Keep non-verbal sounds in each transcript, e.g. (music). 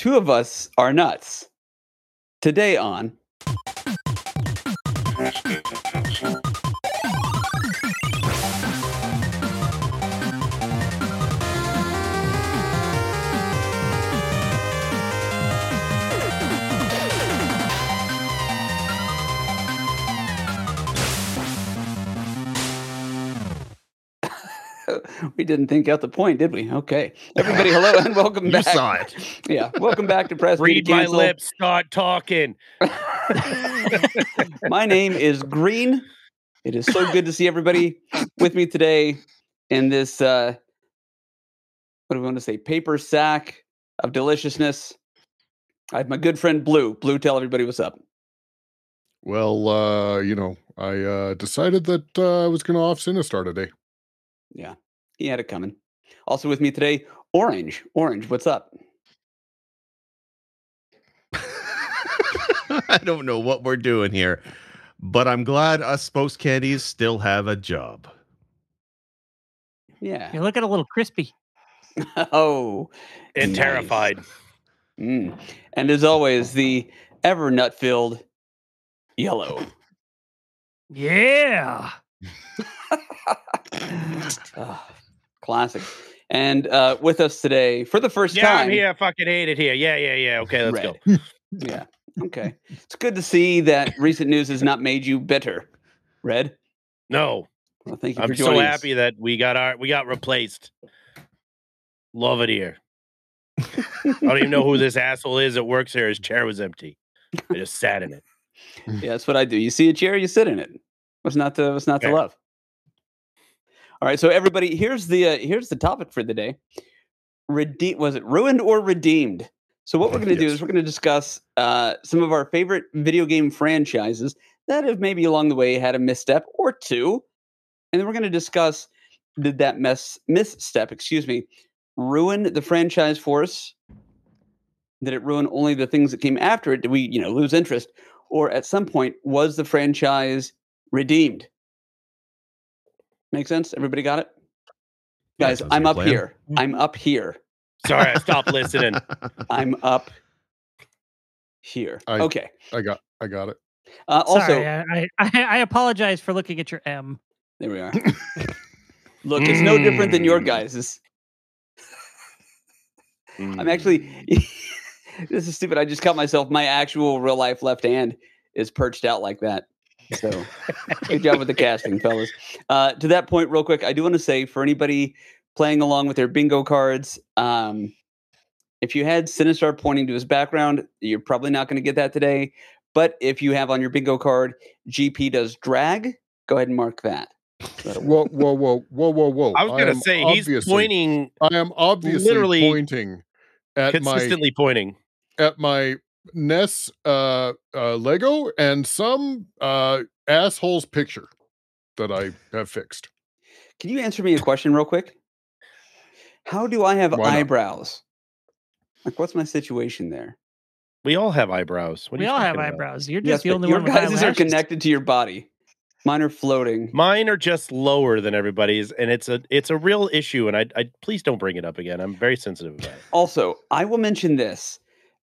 two of us are nuts. Today on. We didn't think out the point, did we? Okay. Everybody, hello and welcome (laughs) You back. saw it. (laughs) Yeah. Welcome back to Press Read Read my lips. Start talking. (laughs) My name is Green. It is so good to see everybody with me today in this uh what do we want to say? Paper sack of deliciousness. I have my good friend Blue. Blue, tell everybody what's up. Well, uh, you know, I uh decided that uh, I was gonna off Sinistar today. Yeah, he had it coming. Also with me today, Orange. Orange, what's up? (laughs) I don't know what we're doing here, but I'm glad us spokes candies still have a job. Yeah. You're looking a little crispy. (laughs) oh. And nice. terrified. Mm. And as always, the ever nut filled yellow. (laughs) Yeah. Ah, classic. And uh, with us today for the first Yeah, time. I'm here. I fucking hate it here. Yeah, yeah, yeah. Okay, let's Red. go. Yeah. Okay. it's good to see that recent news has not made you bitter. Red. No, Well, thank you I'm for so joining us. happy that we got our we got replaced. Love it here. I don't even know who this (laughs) asshole is that works here. His chair was empty. I just sat in it. Yeah, that's what I do. You see a chair, you sit in it. What's not to what's not to love? All right, so everybody, here's the uh, here's the topic for the day. Redeem was it ruined or redeemed? So what we're (laughs) going to do is we're going to discuss uh, some of our favorite video game franchises that have maybe along the way had a misstep or two, and then we're going to discuss did that mess misstep, excuse me, ruin the franchise for us? Did it ruin only the things that came after it? Did we, you know, lose interest? or at some point was the franchise redeemed? Make sense? Everybody got it? Yeah, Guys, I'm up plan. here. I'm up here. Sorry, I stopped listening. (laughs) I'm up here. I- okay. I got I got it. Uh, also, Sorry, I, I (laughs) I apologize for looking at your M. there we are. (laughs) Look, it's no different than your Mm. guys's. I'm Mm. actually, this is stupid. I just caught myself. My actual real life left hand is perched out like that. So (laughs) good job with the casting, fellas. Uh, to that point, real quick, I do want to say for anybody playing along with their bingo cards, um, if you had Sinistar pointing to his background, you're probably not going to get that today. But if you have on your bingo card, GP does drag, go ahead and mark that. Whoa, whoa, whoa, whoa, whoa, whoa! I was gonna am say he's pointing I am obviously literally pointing at my consistently pointing. at my NES uh, uh, Lego and some uh, asshole's picture that I have fixed. Can you answer me a question real quick? How do I have Why not? eyebrows? Like, what's my situation there? We all have eyebrows. What are we you all have about? eyebrows. You're Yes, just the but only your one with guys' are eyelashes. connected to your body. Mine are floating. Mine are just lower than everybody's, and it's a it's a real issue. And I, I please don't bring it up again. I'm very sensitive about it. Also, I will mention this.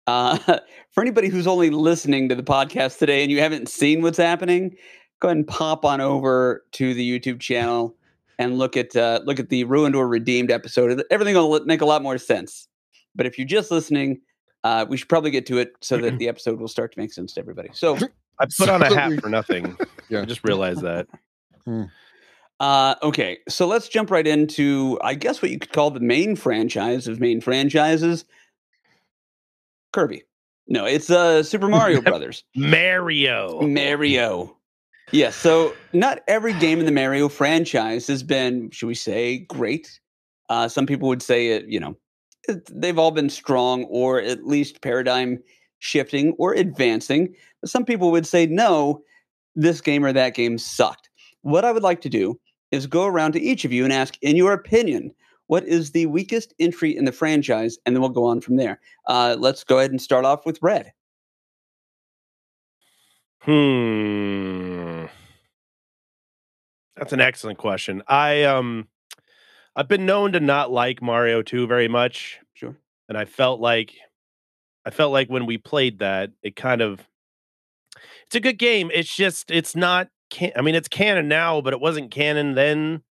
Uh, (laughs) for anybody who's only listening to the podcast today and you haven't seen what's happening, go ahead and pop on over to the YouTube channel and look at uh, look at the ruined or redeemed episode. Everything will make a lot more sense. But if you're just listening, uh, we should probably get to it so that (clears throat) the episode will start to make sense to everybody. So, I (laughs) put on a hat for nothing. (laughs) Yeah. I just realized that. uh, okay, so let's jump right into, I guess, what you could call the main franchise of main franchises, Kirby. No, it's uh, Super Mario (laughs) Brothers. Mario. Mario. Yes. So not every game in the Mario franchise has been, should we say, great. Uh, some people would say it. You know, it, they've all been strong or at least paradigm shifting or advancing. But some people would say no, this game or that game sucked. What I would like to do is go around to each of you and ask, in your opinion, what is the weakest entry in the franchise, and then we'll go on from there. Uh, let's go ahead and start off with Red. Hmm. That's an excellent question. I um I've been known to not like Mario 2 very much, Sure. and I felt like I felt like when we played that, it kind of it's a good game. It's just it's not can I mean it's canon now, but it wasn't canon then.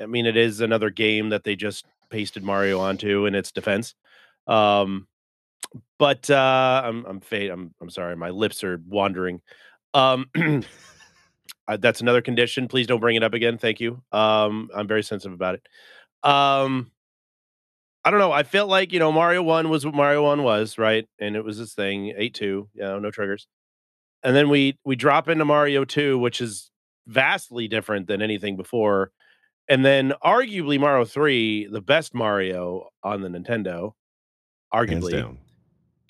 I mean it is another game that they just pasted Mario onto in its defense. Um but uh I'm I'm fade I'm I'm sorry, my lips are wandering. Um (clears throat) uh, that's another condition. Please don't bring it up again. Thank you. Um I'm very sensitive about it. Um I don't know. I felt like you know Mario One was what Mario One was, right? And it was this thing eight two, you know, no triggers. And then we we drop into Mario Two, which is vastly different than anything before. And then arguably Mario Three, the best Mario on the Nintendo, arguably. Hands down.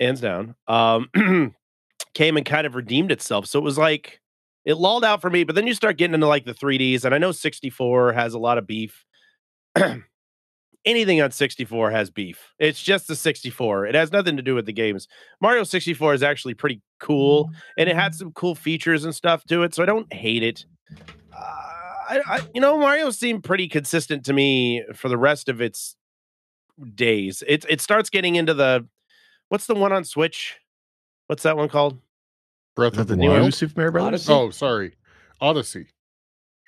hands down, um, (clears throat) came and kind of redeemed itself. So it was like it lulled out for me, but then you start getting into like the 3Ds, and I know 64 has a lot of beef. (clears throat) Anything on 64 has beef. It's just the 64. It has nothing to do with the games. Mario 64 is actually pretty cool, and it had some cool features and stuff to it, so I don't hate it. Uh, I, I, you know, Mario seemed pretty consistent to me for the rest of its days. It it starts getting into the what's the one on Switch? What's that one called? Breath of the the new Wild. Super Mario Brothers? Odyssey? Oh, sorry, Odyssey.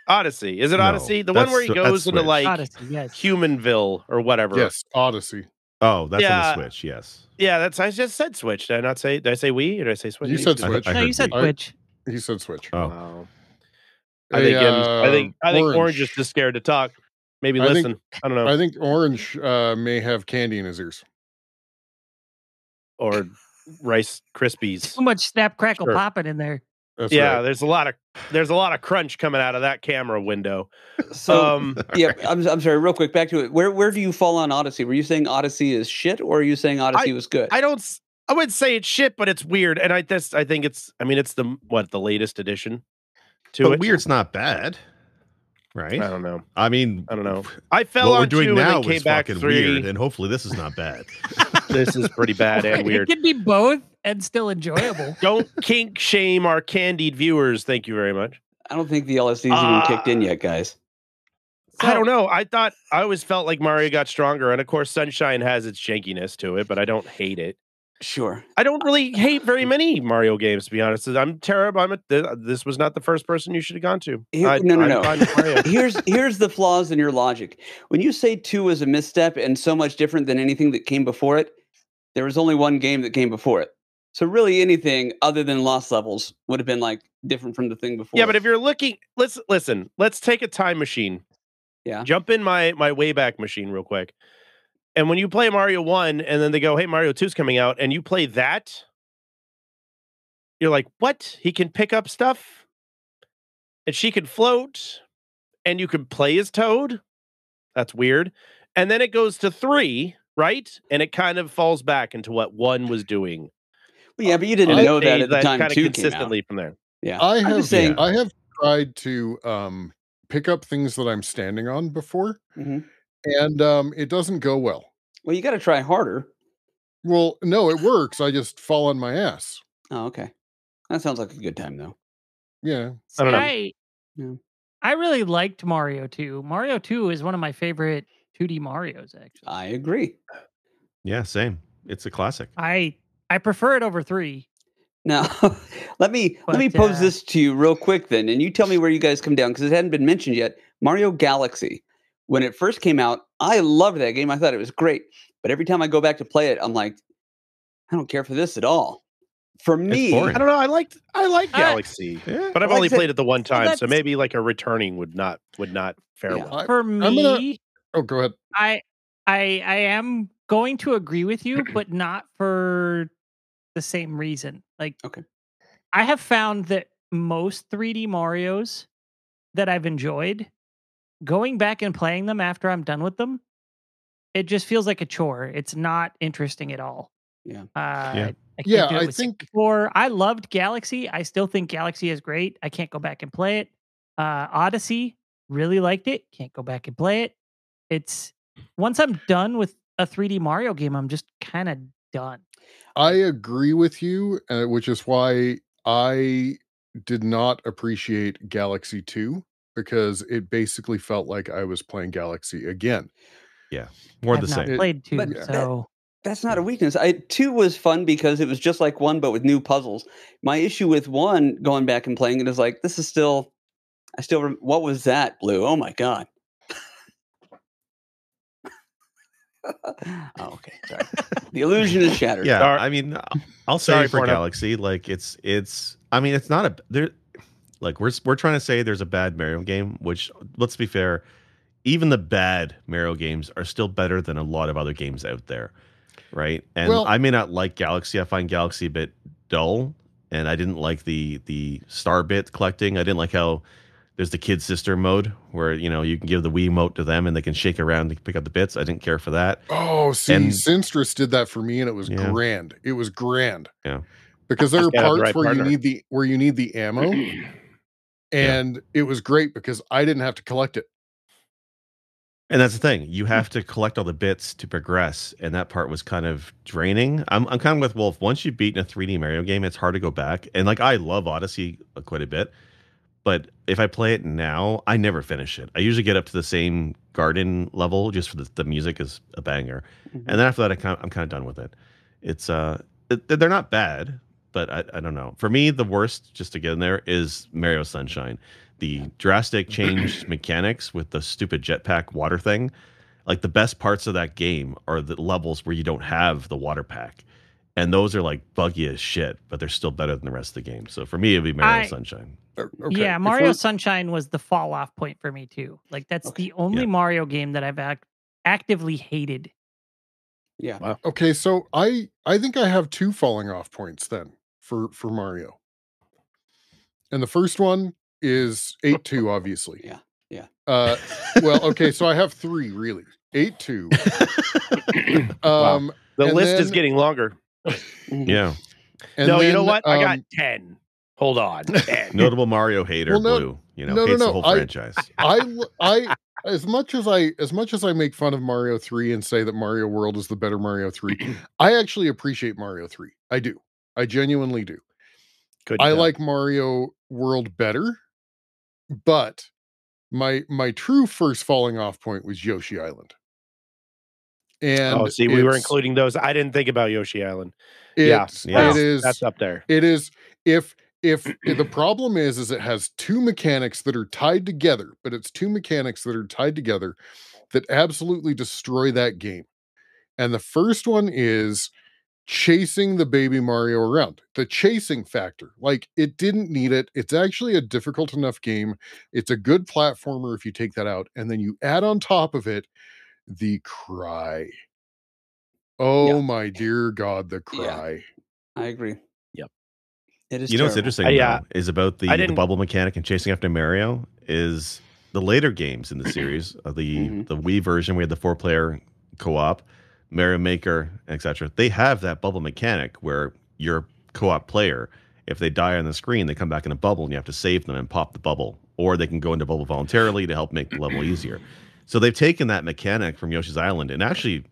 Odyssey. Is it No, Odyssey? The one where he that's- that's goes into Switch. like Odyssey, yes. Humanville or whatever. Yes, Odyssey. Oh, that's Yeah. on the Switch. Yes. Yeah, that's I just said Switch. Did I not say did I say we or did I say Switch? You said Switch. I no, you said I- Twitch. He said Switch. Oh, Wow. I A, think M's- I uh, think I think Orange. Orange is just scared to talk. Maybe I think- listen. I don't know. I think Orange uh, may have candy in his ears. or Rice Krispies. Too much snap crackle Sure. popping in there. That's Yeah, right. there's a lot of there's a lot of crunch coming out of that camera window. So um yeah, (laughs) I'm, I'm sorry. Real quick, back to it. Where where do you fall on Odyssey? Were you saying Odyssey is shit, or are you saying Odyssey was good? I don't I would say it's shit, but it's weird. And I this I think it's I mean it's the what the latest addition to but it. weird's not bad, right? I don't know. I mean, I don't know. I fell what on we're doing two now and then came back fucking three. weird, and hopefully this is not bad. (laughs) this is pretty bad and weird. It weird. can be both and still enjoyable. (laughs) Don't kink shame our candied viewers. Thank you very much. I don't think the LSD's even kicked in Uh, yet, guys. I don't know. I thought I always felt like Mario got stronger, and of course, Sunshine has its jankiness to it, but I don't hate it. Sure. I don't really hate very many Mario games, to be honest. I'm terrible. I'm a, th- this was not the first person you should have gone to. Here- I- no, no, I'm no. fine with Mario. (laughs) here's here's the flaws in your logic. When you say two is a misstep and so much different than anything that came before it, there was only one game that came before it. So really, anything other than Lost Levels would have been like different from the thing before. yeah, but if you're looking, let's listen. Let's take a time machine. Yeah. Jump in my my Wayback Machine real quick. And when you play Mario One, and then they go, "Hey, Mario 2's coming out," and you play that, you're like, "What? He can pick up stuff, and she can float, and you can play as Toad." That's weird. And then it goes to three, right? And it kind of falls back into what one was doing. Well, yeah, but you didn't And know that stays at the time kind of two came out. consistently from there. Yeah, I I'm have just saying. I have tried to um, pick up things that I'm standing on before, Mhm. And um, it doesn't go well. Well, you got to try harder. Well, no, it works. I just fall on my ass. Oh, okay. That sounds like a good time, though. Yeah. I don't know. I, Yeah. I really liked Mario 2. Mario 2 is one of my favorite 2D Marios, actually. I agree. yeah, same. It's a classic. I I prefer it over 3. Now, (laughs) let me let me pose uh, this to you real quick, then, and you tell me where you guys come down because it hadn't been mentioned yet. Mario Galaxy, when it first came out, I loved that game. I thought it was great, but every time I go back to play it, I'm like, I don't care for this at all. For me. I don't know. I liked I like Galaxy. Yeah. But I've Like only I said- played it the one time, so maybe like a returning would not would not fare Yeah. well. I, For gonna- me, oh, go ahead. I I I am going to agree with you, (clears throat) but not for the same reason. Like Okay. I have found that most 3D Marios that I've enjoyed, going back and playing them after I'm done with them, it just feels like a chore. It's not interesting at all. Yeah. Uh, I Yeah, I think- 64. I loved Galaxy. I still think Galaxy is great. I can't go back and play it. Uh, Odyssey, really liked it. Can't go back and play it. It's once I'm done with a 3D Mario game, I'm just kind of done. I agree with you, uh, which is why I did not appreciate Galaxy 2 because it basically felt like I was playing Galaxy again. Yeah, more I've the not same. played two, But- Yeah. so that's not a weakness. I two was fun because it was just like one, but with new puzzles. My issue with one, going back and playing it, is like this is still. I still. rem- What was that, Blue? Oh my god. (laughs) oh, okay. Sorry. (laughs) the illusion is shattered. Yeah, Sorry. I mean, I'll- I'll say Sorry, for Forno. Galaxy, like it's it's. I mean, it's not a there. Like we're we're trying to say there's a bad Mario game, which let's be fair, even the bad Mario games are still better than a lot of other games out there, right? And Well- I may not like Galaxy. I find Galaxy a bit dull, and I didn't like the the star bit collecting. I didn't like how there's the kid sister mode where you know you can give the Wii mote to them and they can shake around to pick up the bits. I didn't care for that. Oh, see, And- Sinstress did that for me, and it was Yeah. grand. It was grand. Yeah. because there (laughs) are Yeah, the parts right where partner. you need the where you need the ammo, (clears throat) and it was great because I didn't have to collect it. And that's the thing. You have to collect all the bits to progress, and that part was kind of draining. I'm I'm kind of with Wolf. Once you've beaten a 3D Mario game, it's hard to go back. And like I love Odyssey uh, quite a bit, but if I play it now, I never finish it. I usually get up to the same garden level just for the, the music is a banger, Mhm. and then after that, I kind I'm kind of done with it. It's uh, it, they're not bad, but I, I don't know. For me, the worst, just to get in there, is Mario Sunshine. The drastic (clears throat) change mechanics with the stupid jetpack water thing. Like the best parts of that game are the levels where you don't have the water pack. And those are like buggy as shit, but they're still better than the rest of the game. So for me, it'd be Mario I- Sunshine. Uh, Okay, yeah, Mario Sunshine was the fall off point for me too. Like that's Okay. the only Yeah. Mario game that I've act- actively hated. Yeah. Okay, so I I think I have two falling off points then for for Mario. And the first one is 8-2 (laughs) obviously. Yeah, yeah. Uh well, okay, so I have 3 really. 8-2. (coughs) (clears throat) Wow. Um The And list is getting longer. (laughs) Yeah. and no, you know then, what? I got um, 10. Hold on. (laughs) 10. Notable Mario hater, Well, no- Blue. You know, no, no, hates no, the whole franchise. I- I, I l- I as much as I as much as I make fun of Mario 3 and say that Mario World is the better Mario 3, (coughs) I actually appreciate Mario 3. I do. I genuinely do. Good I like Mario World better, but my my true first falling off point was Yoshi Island. And Oh, see, we were including those. I didn't think about Yoshi Island. yeah, it's- Yeah. it is That's up there. it is if if eh, the (clears throat) problem is is it has two mechanics that are tied together, but it's two mechanics that are tied together that absolutely destroy that game. And the first one is chasing the baby Mario around. The chasing factor. Like it didn't need it. It's actually a difficult enough game. It's a good platformer if you take that out and then you add on top of it the cry. Oh my dear god, the Yeah. cry. I agree. Yep. It is. You know what's interesting Uh, yeah. though, is about the, the bubble mechanic and chasing after Mario is the later games in the series, uh, the Mhm. the Wii version, we had the four player co op, Mario Maker, etc. They have that bubble mechanic where your co op player, if they die on the screen, they come back in a bubble and you have to save them and pop the bubble, or they can go into bubble voluntarily to help make the level easier. So they've taken that mechanic from Yoshi's Island and actually,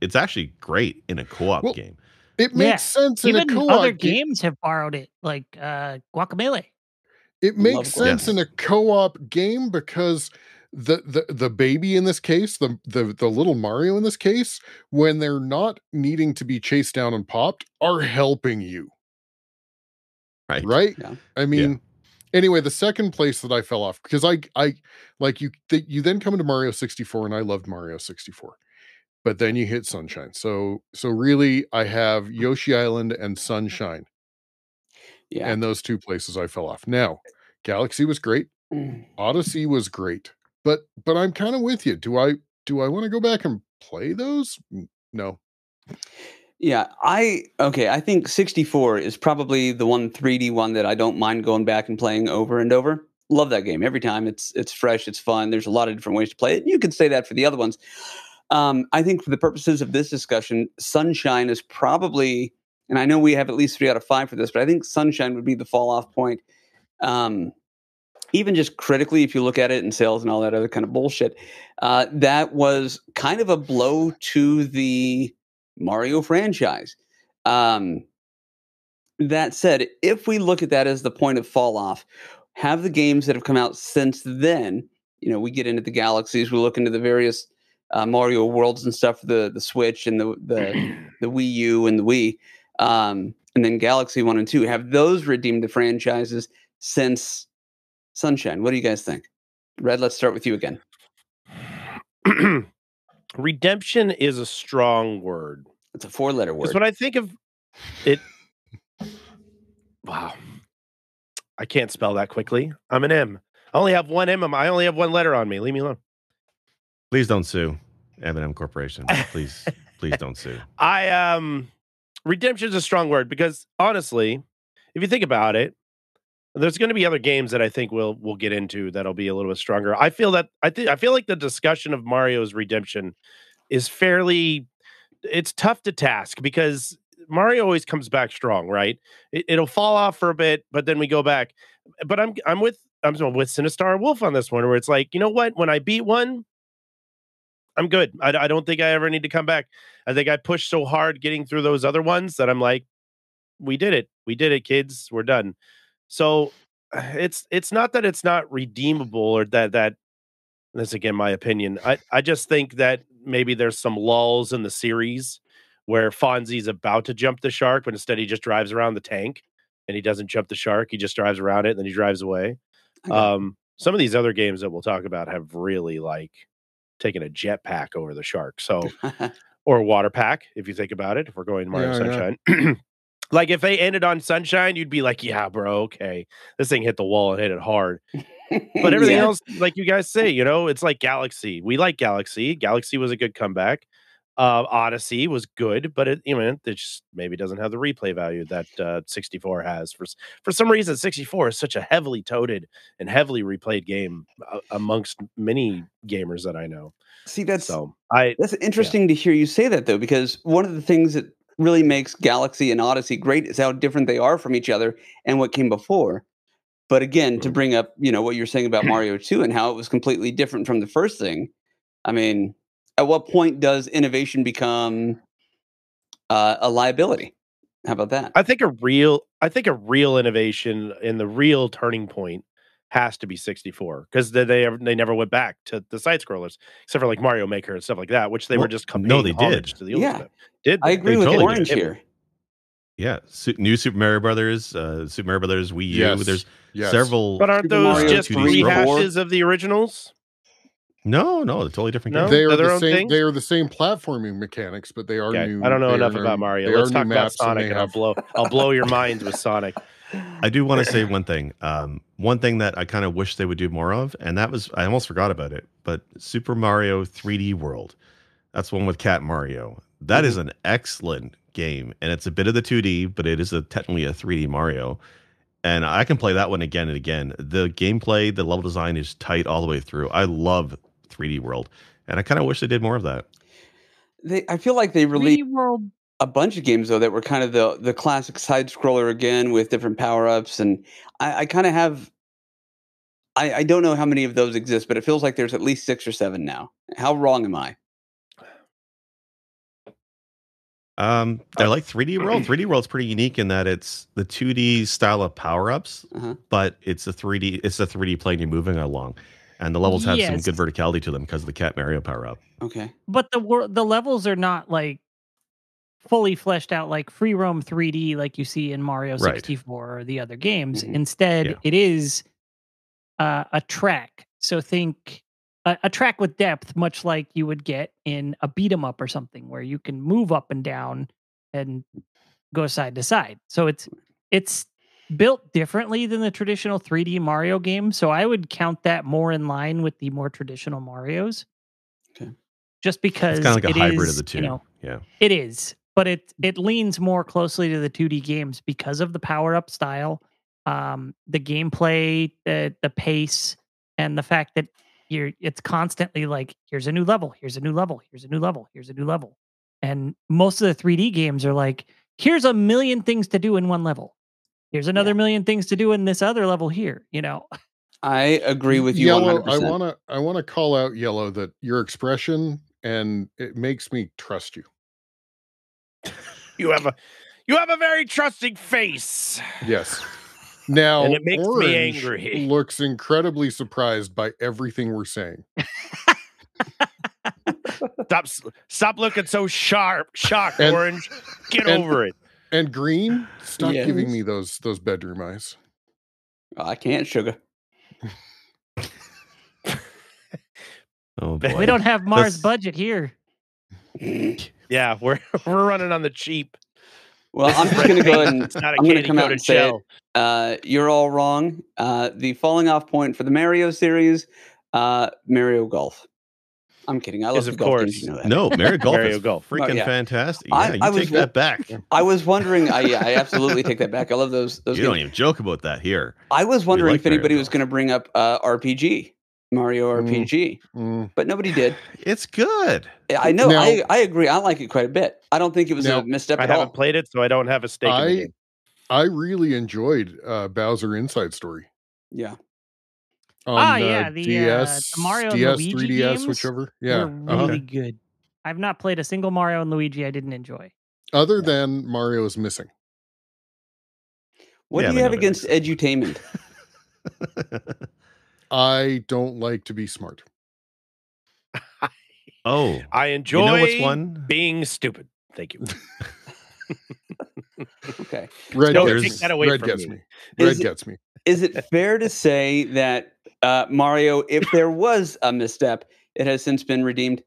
it's actually great in a co op Well, game. It makes Yeah. sense in Even a co-op other ga- games have borrowed it, like uh Guacamelee. It makes Love sense in a co-op game because the, the the baby in this case, the, the the little Mario in this case, when they're not needing to be chased down and popped, are helping you. Right. Right? Yeah. I mean, anyway, the second place that I fell off because I I like you th- you then come into Mario 64 and I loved Mario 64. But then you hit Sunshine. So so really I have Yoshi Island and Sunshine Yeah. and those two places I fell off. Now, Galaxy was great. Mm. Odyssey was great. But but I'm kind of with you. Do I do I want to go back and play those? No. Yeah, I okay. I think 64 is probably the one 3D one that I don't mind going back and playing over and over. Love that game every time. It's it's fresh, it's fun. There's a lot of different ways to play it. You could say that for the other ones. Um, I think for the purposes of this discussion, Sunshine is probably, and I know we have at least three out of five for this, but I think Sunshine would be the fall off point. Um, even just critically, if you look at it in sales and all that other kind of bullshit, uh, that was kind of a blow to the Mario franchise. Um, that said, if we look at that as the point of fall off, have the games that have come out since then, you know, we get into the galaxies, we look into the various uh, Mario Worlds and stuff the the Switch and the the (clears throat) the Wii U and the Wii, um, and then Galaxy One and Two. Have those redeemed the franchises since Sunshine? What do you guys think? Red, let's start with you again. (clears throat) Redemption is a strong word. It's a four letter word. Because when I think of it, wow, I can't spell that quickly. I'm an M. I only have one M. I only have one letter on me. Leave me alone. Please don't sue M&M Corporation. Please, please don't sue. (laughs) I um, redemption is a strong word because honestly, if you think about it, there's going to be other games that I think we'll we'll get into that'll be a little bit stronger. I feel that I think I feel like the discussion of Mario's redemption is fairly it's tough to task because Mario always comes back strong, right? It, it'll fall off for a bit, but then we go back. But I'm I'm with I'm with Sinistar Wolf on this one, where it's like, you know what? When I beat one, I'm good. I, I don't think I ever need to come back. I think I pushed so hard getting through those other ones that I'm like, we did it. We did it, kids. We're done. So (sighs) it's it's not that it's not redeemable or that that that's again my opinion. I I just think that maybe there's some lulls in the series where Fonzie's about to jump the shark, but instead he just drives around the tank and he doesn't jump the shark. He just drives around it and then he drives away. Okay. Um, some of these other games that we'll talk about have really like taken a jetpack over the shark. So (laughs) or a water pack, if you think about it, if we're going Mario Yeah, yeah. (clears throat) Like if they ended on Sunshine, you'd be like, yeah, bro, okay. This thing hit the wall and hit it hard. (laughs) But everything Yeah. else, like you guys say, you know, it's like Galaxy. We like Galaxy. Galaxy was a good comeback. Uh, Odyssey was good, but it, you know, it just maybe doesn't have the replay value that uh, 64 has. For for some reason, 64 is such a heavily toted and heavily replayed game uh, amongst many gamers that I know. See, that's So I, That's interesting to hear you say that, though, because one of the things that really makes Galaxy and Odyssey great is how different they are from each other and what came before. But again, to bring up, you know, what you're saying about (clears throat) Mario 2 and how it was completely different from the first thing, I mean, at what point does innovation become uh, a liability? How about that? I think a real I think a real innovation and the real turning point has to be 64 because they they, ever- they never went back to the side scrollers except for like Mario Maker and stuff like that, which they were Well, just com- no, they did. to the Yeah. stuff. Did I agree they with totally Orange did. here. Yeah, Su- new Super Mario Brothers, uh, Super Mario Brothers Wii U. Yes. There's Yes. several. But aren't those Mario just 2D rehashes of the originals? no, no, they're totally different. No? games. They are the same. things? They are the same platforming mechanics, but they are Okay, new. I don't know enough are about Mario. they Let's are talk about maps and Sonic they and I'll blow I'll blow your minds with Sonic. I do want to say one thing. Um, one thing that I kind of wish they would do more of, and that was I almost forgot about it, but Super Mario 3D World. That's one with Cat Mario. That is an excellent game, and it's a bit of the 2D, but it is a technically a 3D Mario. And I can play that one again and again. The gameplay, the level design is tight all the way through. I love 3D World, and I kind of wish they did more of that. They, I feel like they released 3D World. A bunch of games though that were kind of the the classic side scroller again with different power ups, and I, I kind of have. I, I don't know how many of those exist, but it feels like there's at least six or seven now. How wrong am I? Um, I like 3D (clears throat) World. 3D World's pretty unique in that it's the 2D style of power ups, Uh-huh. but it's a 3D. It's a 3D plane you're moving along, and the levels have some good verticality to them because of the Cat Mario power up. Okay. but the wor- the levels are not like fully fleshed out like free roam 3D like you see in Mario Right. 64 or the other games. Mhm. Instead, Yeah. it is uh, a track. So think a, a track with depth, much like you would get in a beat 'em up or something, where you can move up and down and go side to side. So it's it's built differently than the traditional 3D Mario game. So I would count that more in line with the more traditional Mario's. Okay. Just because It's kind of like a hybrid is, of the two. You know, yeah, it is, but it it leans more closely to the 2D games because of the power up style, um, the gameplay, the the pace, and the fact that you're it's constantly like here's a new level, here's a new level, here's a new level, here's a new level, and most of the 3D games are like here's a million things to do in one level. Here's another Yeah. million things to do in this other level here. You know, I agree with you. Yellow. 100%. I want to. I want to call out yellow that your expression and it makes me trust you. You have a you have a very trusting face. Yes. Now, And it makes me Orange angry. Looks incredibly surprised by everything we're saying. Stop stop looking so sharp, shocked, And- Orange. Get and- over it. And green, stop Yes. giving me those those bedroom eyes. Oh, I can't, sugar. Oh (laughs) We boy. We don't have Mars That's- budget here. (laughs) Yeah, we're (laughs) we're running on the cheap. Well, I'm just going (laughs) to go ahead and It's not a I'm gonna candy come out and say it. uh, you're all wrong. Uh, the falling off point for the Mario series, uh, Mario Golf. I'm kidding. I love Is, the of golf games, course. you know that. No, Mario (laughs) Golf Mario is Golf. freaking yeah. fantastic. I- you I was take wa- that back. I was wondering. I yeah, I absolutely take that back. I love those. Those. You don't even joke about that here. I was wondering like if anybody Mario was going to bring up uh, RPG, Mario Mm. RPG, Mm. but nobody did. (sighs) It's good. I know. Now- I, I agree. I like it quite a bit. I don't think it was Now, a misstep I at all. haven't played it, so I don't have a stake in the I game. I really enjoyed uh, Bowser Inside Story. Yeah. On, Ah, uh, yeah, the, uh, the Mario and DS, Luigi 3DS, games whichever. Yeah. Were uh-huh. really good. I've not played a single Mario and Luigi I didn't enjoy. Other than Mario is missing. What Yeah, do you have against edutainment? (laughs) I don't like to be smart. (laughs) oh, I you enjoy know what's one? being stupid. Thank you. (laughs) Okay. Red No, gets take that away Red from gets me. me. Red Is it- gets me. Is it fair to say that uh, Mario, if there was a misstep, it has since been redeemed?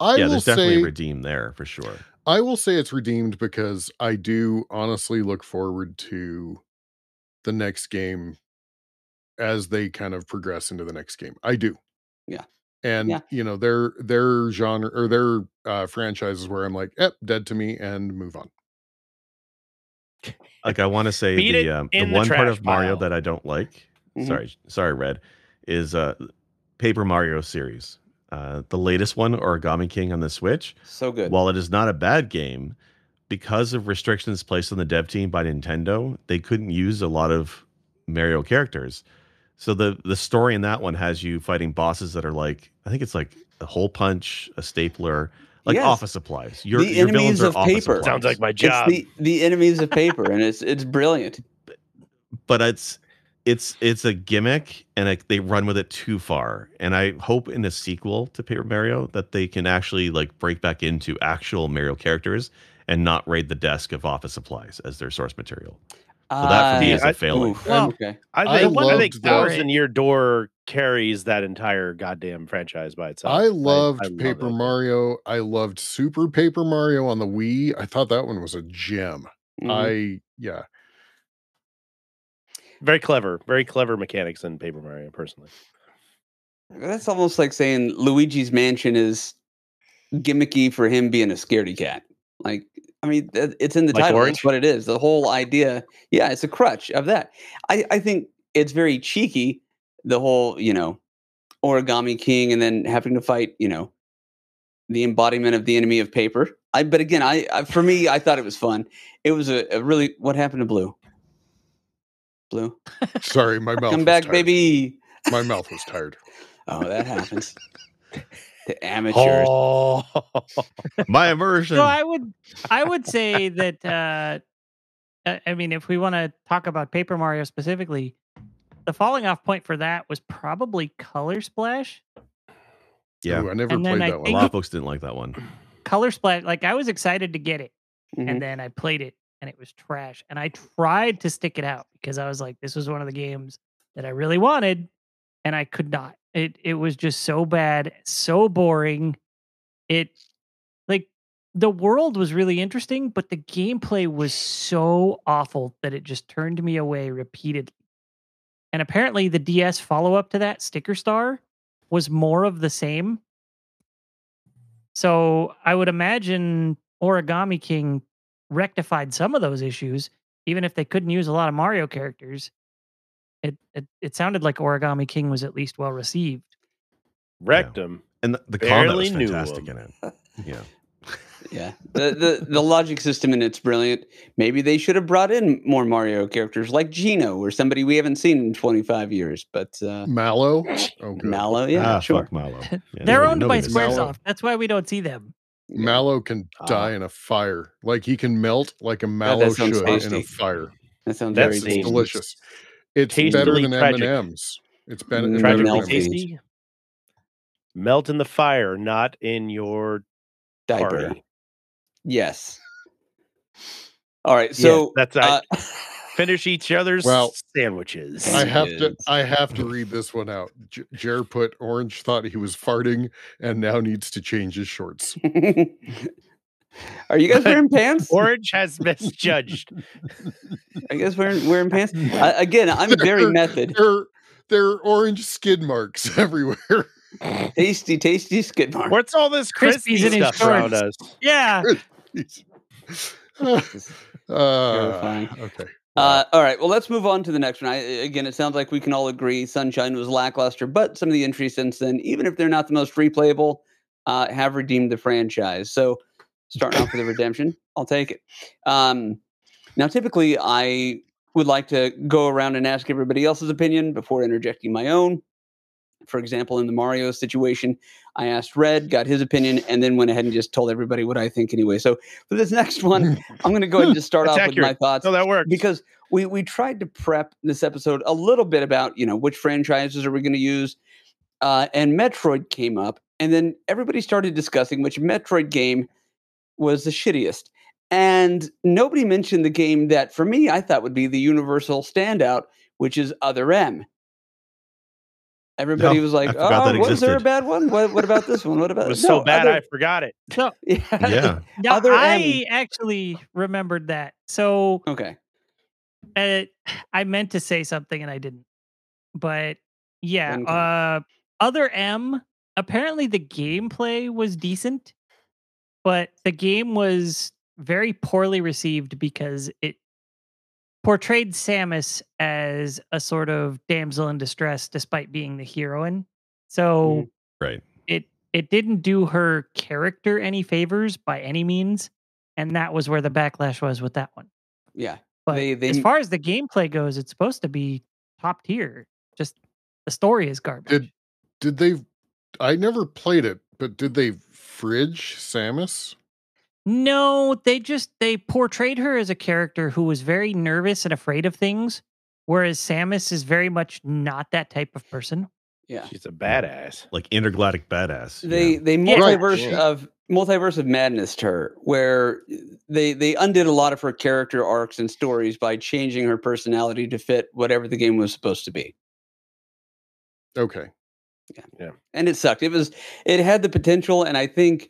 I yeah, will there's definitely say a redeem there for sure. I will say it's redeemed because I do honestly look forward to the next game as they kind of progress into the next game. I do. Yeah. And Yeah. you know, their their genre or their uh franchises where I'm like, yep, dead to me and move on. Like I want to say Beat it the um, the in the one part trash of Mario pile. that I don't like. Mhm. Sorry, sorry, Red, is uh Paper Mario series. Uh, the latest one, Origami King on the Switch. So good. While it is not a bad game, because of restrictions placed on the dev team by Nintendo, they couldn't use a lot of Mario characters. So the the story in that one has you fighting bosses that are like I think it's like a hole punch, a stapler, like Yes. office supplies. Your, The your enemies of paper. supplies. Sounds like my it's job. the, the enemies of paper, and it's it's brilliant. but it's it's it's a gimmick and it, they run with it too far and i hope in a sequel to paper mario that they can actually like break back into actual mario characters and not raid the desk of office supplies as their source material so that for me I- is a I- failing Oof, Well, okay. I I think, I, loved think Thousand Year Door carries that entire goddamn franchise by itself. I loved I love Paper it. Mario. I loved Super Paper Mario on the Wii. I thought that one was a gem. Mhm. I yeah. Very clever, very clever mechanics in Paper Mario. Personally, That's almost like saying Luigi's Mansion is gimmicky for him being a scaredy cat. Like, I mean, it's in the Like title. Orange? That's what it is. The whole idea, yeah, it's a crutch of that. I, I think it's very cheeky. The whole, you know, origami king, and then having to fight, you know, the embodiment of the enemy of paper. I, but again, I, I for me, I thought it was fun. It was a, a really. What happened to Blue? Blue, Sorry, my (laughs) mouth. come was back, tired. baby. My mouth was tired. Oh, that happens. (laughs) the amateurs. oh, (laughs) my immersion So I would I would say that uh I I mean if we want to talk about Paper Mario specifically, the falling off point for that was probably Color Splash. yeah Ooh, I never And then played I one. a lot of folks didn't like that one Color Splash, like I was excited to get it, Mhm. and then I played it and it was trash. And I tried to stick it out because I was like, this was one of the games that I really wanted, and I could not. It it was just so bad, so boring. It like the world was really interesting, but the gameplay was so awful that it just turned me away repeatedly. And apparently the DS follow up to that, Sticker Star, was more of the same. So I would imagine Origami King rectified some of those issues, even if they couldn't use a lot of Mario characters. It it, it sounded like Origami King was at least well received. wrecked him. and the, the combat Barely was knew fantastic in it (laughs) yeah Yeah, the, the the logic system in it's brilliant. Maybe they should have brought in more Mario characters like Geno or somebody we haven't seen in 25 years. But uh, Mallow. Oh. Mallow, yeah, ah, sure. fuck Milo. (laughs) Yeah, They're nobody- owned by nobody does that. Mallow. Squaresoft. That's why we don't see them. Mallow can Ah. die in a fire. Like he can melt like a mallow sounds should in a fire. That sounds That very It's seems- tasty. delicious. It's better tastily than M and M's. It's ben- Mm, better than Melty. M&Ms. tasty. Melt in the fire, not in your Diaper. party. Yes. All right. Yes, So that's uh, finish each other's Well, sandwiches. I have to I have to read this one out. J- Jer put orange thought he was farting and now needs to change his shorts. (laughs) Are you guys wearing pants? Orange has (laughs) misjudged. I guess guys wearing wearing pants? Uh, again, I'm very method. There there are orange skid marks (laughs) everywhere. Tasty, tasty skid marks. What's all this crispy Crispies in his stuff around us? Yeah. uh, (laughs) Terrifying. okay. Uh, all right. Well, let's move on to the next one. I, again, it sounds like we can all agree Sunshine was lackluster, but some of the entries since then, even if they're not the most replayable, uh, have redeemed the franchise. So, starting off with the redemption, I'll take it. Um, now, typically, I would like to go around and ask everybody else's opinion before interjecting my own. For example, in the Mario situation, I asked Red, got his opinion, and then went ahead and just told everybody what I think anyway. So, for this next (laughs) one, I'm going to go ahead and just start off with my thoughts No, that works. because we we tried to prep this episode a little bit about you know which franchises are we going to use uh, and metroid came up and then everybody started discussing which metroid game was the shittiest and nobody mentioned the game that for me i thought would be the universal standout which is other m everybody No, was like oh was there a bad one what, what about this one what (laughs) about it was No, so bad other- I forgot it. So (laughs) yeah. Yeah. now Other I actually remembered that. So okay uh, (sighs) I meant to say something and I didn't. But yeah, When uh other M apparently the gameplay was decent, but the game was very poorly received because it portrayed Samus as a sort of damsel in distress despite being the heroine. So mm, Right. it it didn't do her character any favors by any means, and that was where the backlash was with that one. yeah But They- they as far as the gameplay goes, it's supposed to be top tier. Just the story is garbage. Did did they I never played it, but did they fridge Samus? no, they just they portrayed her as a character who was very nervous and afraid of things, whereas Samus is very much not that type of person. yeah She's a badass. Like intergalactic badass. they yeah. they Yeah. Right. multiverse Yeah. of multiverse of madness to her where they they undid a lot of her character arcs and stories by changing her personality to fit whatever the game was supposed to be Okay. And it sucked. It was it had the potential and i think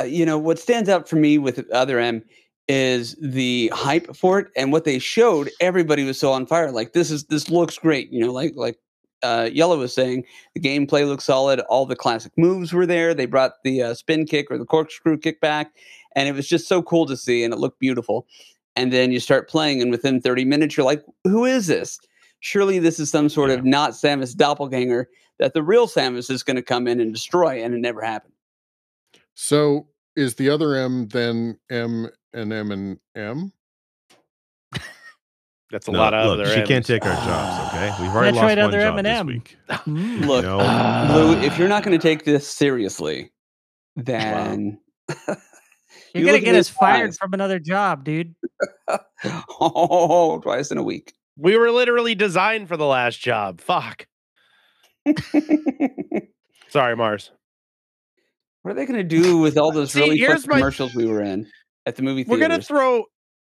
uh, you know what stands out for me with other m is the hype for it and what they showed everybody was so on fire like this is this looks great you know like like uh, yellow was saying the gameplay looks solid all the classic moves were there they brought the uh, spin kick or the corkscrew kick back and it was just so cool to see and it looked beautiful. And then you start playing and within 30 minutes you're like who is this? Surely this is some sort of not samus doppelganger that the real samus is going to come in and destroy and it never happened So is the other M then M and M and M? That's a No, lot of look, other she can't take our jobs, (sighs) okay? We've already Metroid lost one Other job this M&M. week. Mm. Look, No. Blue, if you're not going (sighs) to take this seriously, then (laughs) You're you gonna get us fired eyes. from another job, dude. (laughs) oh, twice in a week. We were literally designed for the last job. Fuck. (laughs) Sorry, Mars. what are they going to do with all those See, really here's my- commercials we were in at the movie theater? We're gonna throw.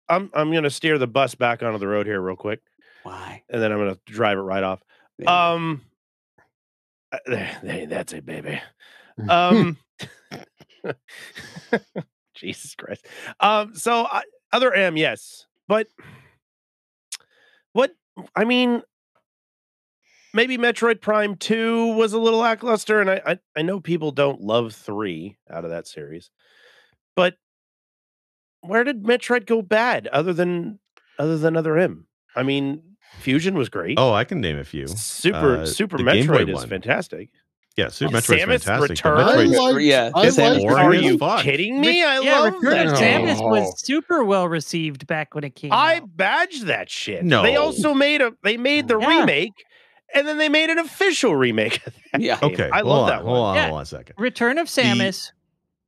I'm I'm gonna steer the bus back onto the road here real quick, Why? and then I'm gonna drive it right off. Go. Um, uh, (sighs) that's it, baby. (laughs) Um, (laughs) Jesus Christ. Um, so I, other M, yes, but what I mean, maybe Metroid Prime Two was a little lackluster, and I I, I know people don't love three out of that series, but where did Metroid go bad other than other than other M? I mean, Fusion was great. Oh, I can name a few. Super Uh, Super the Game Boy Metroid is one. fantastic. Yeah, Super Oh, Metroid's Samus fantastic. but Returns? I Metroid- liked, yeah, I Samus liked Are you fuck. kidding me? I yeah, love Return that. Samus. Oh. was super well received back when it came I out. badged that shit. No. They also made a they made the Yeah. remake and then they made an official remake of that Yeah. game. Okay, I hold love on, that hold one. on, Yeah. hold on a second. Return of Samus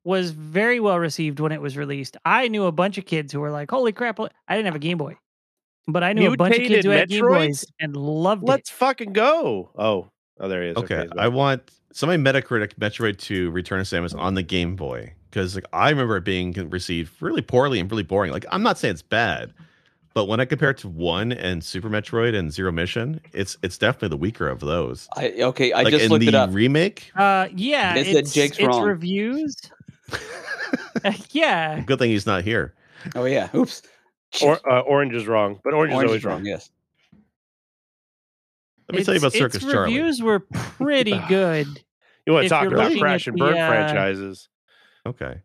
was very well received when it was released. I knew a bunch of kids who were like, "Holy crap!" I didn't have a Game Boy, but I knew a bunch of kids Mutated who had Game Metroids? Boys and loved it. Let's fucking go. Oh, oh there he is. Okay, he's I back. want somebody Metacritic Metroid 2 Return of Samus on the Game Boy because like I remember it being received really poorly and really boring. Like I'm not saying it's bad, but when I compare it to one and Super Metroid and Zero Mission, it's it's definitely the weaker of those. I okay. I like just in looked the it up. remake. Uh, yeah, They said it's, Jake's it's reviews. (laughs) Uh, yeah, Good thing he's not here. Oh yeah. Oops. Or uh, orange is wrong, but orange, Orange is always is wrong. wrong. Yes. Let me tell you about Its- Circus its Charlie. Reviews were (laughs) pretty good. You want to talk about looking crash at and burn uh, franchises? Okay.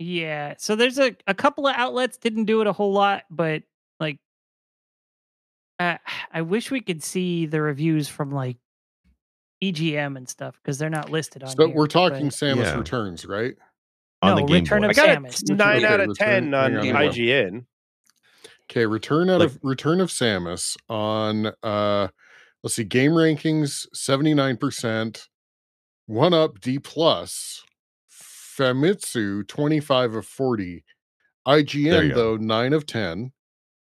Yeah. So there's a, a couple of outlets didn't do it a whole lot, but like uh, (sighs) I wish we could see the reviews from like EGM and stuff because they're not listed on So here, we're talking but- Samus Yeah. Returns, right? On No, the Game Return Boy. I of got Samus. a nine Okay, out of return- ten on hang on. IGN. Okay, Return out Like- of Return of Samus on uh let's see, game rankings 79%, one up D plus, Famitsu 25 of 40, IGN though 9 of 10,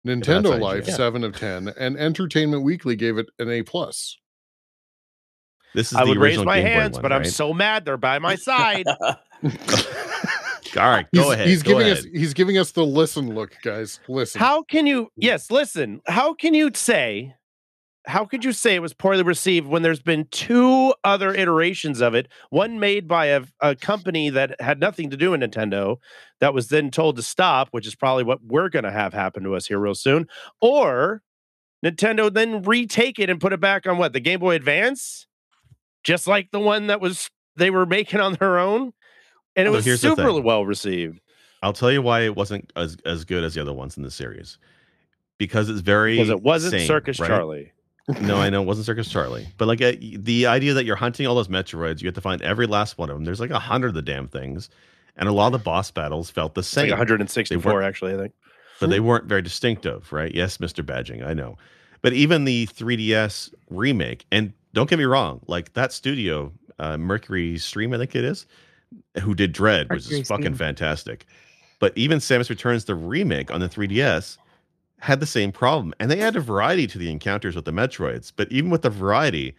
that's Nintendo Life IGN. 7 of 10, and Entertainment Weekly gave it an A plus. This is I the would raise my Game hands, one, but I'm so mad they're by my side. (laughs) All right, He's, go ahead. he's go giving ahead. us he's giving us the listen look, guys. Listen. How can you? Yes, listen. How can you say? How could you say it was poorly received when there's been two other iterations of it? One made by a, a company that had nothing to do with Nintendo, that was then told to stop, which is probably what we're going to have happen to us here real soon. Or Nintendo then retake it and put it back on what the Game Boy Advance, just like the one that was they were making on their own, and it was super well received. I'll tell you why it wasn't as as good as the other ones in the series. Because it's very Because it wasn't same, Circus right? Charlie. No, I know it wasn't Circus Charlie, but like uh, the idea that you're hunting all those Metroids, you have to find every last one of them. There's like a hundred of the damn things, and a lot of the boss battles felt the It's like same, 164, actually. I think. but they weren't very distinctive, right? Yes, Mister Badging, I know, but even the 3DS remake, and don't get me wrong, like that studio, uh, Mercury Stream, I think it is, who did Dread, which Mercury is fucking fantastic. But even Samus Returns, the remake on the 3DS, had the same problem. And they added variety to the encounters with the Metroids. But even with the variety,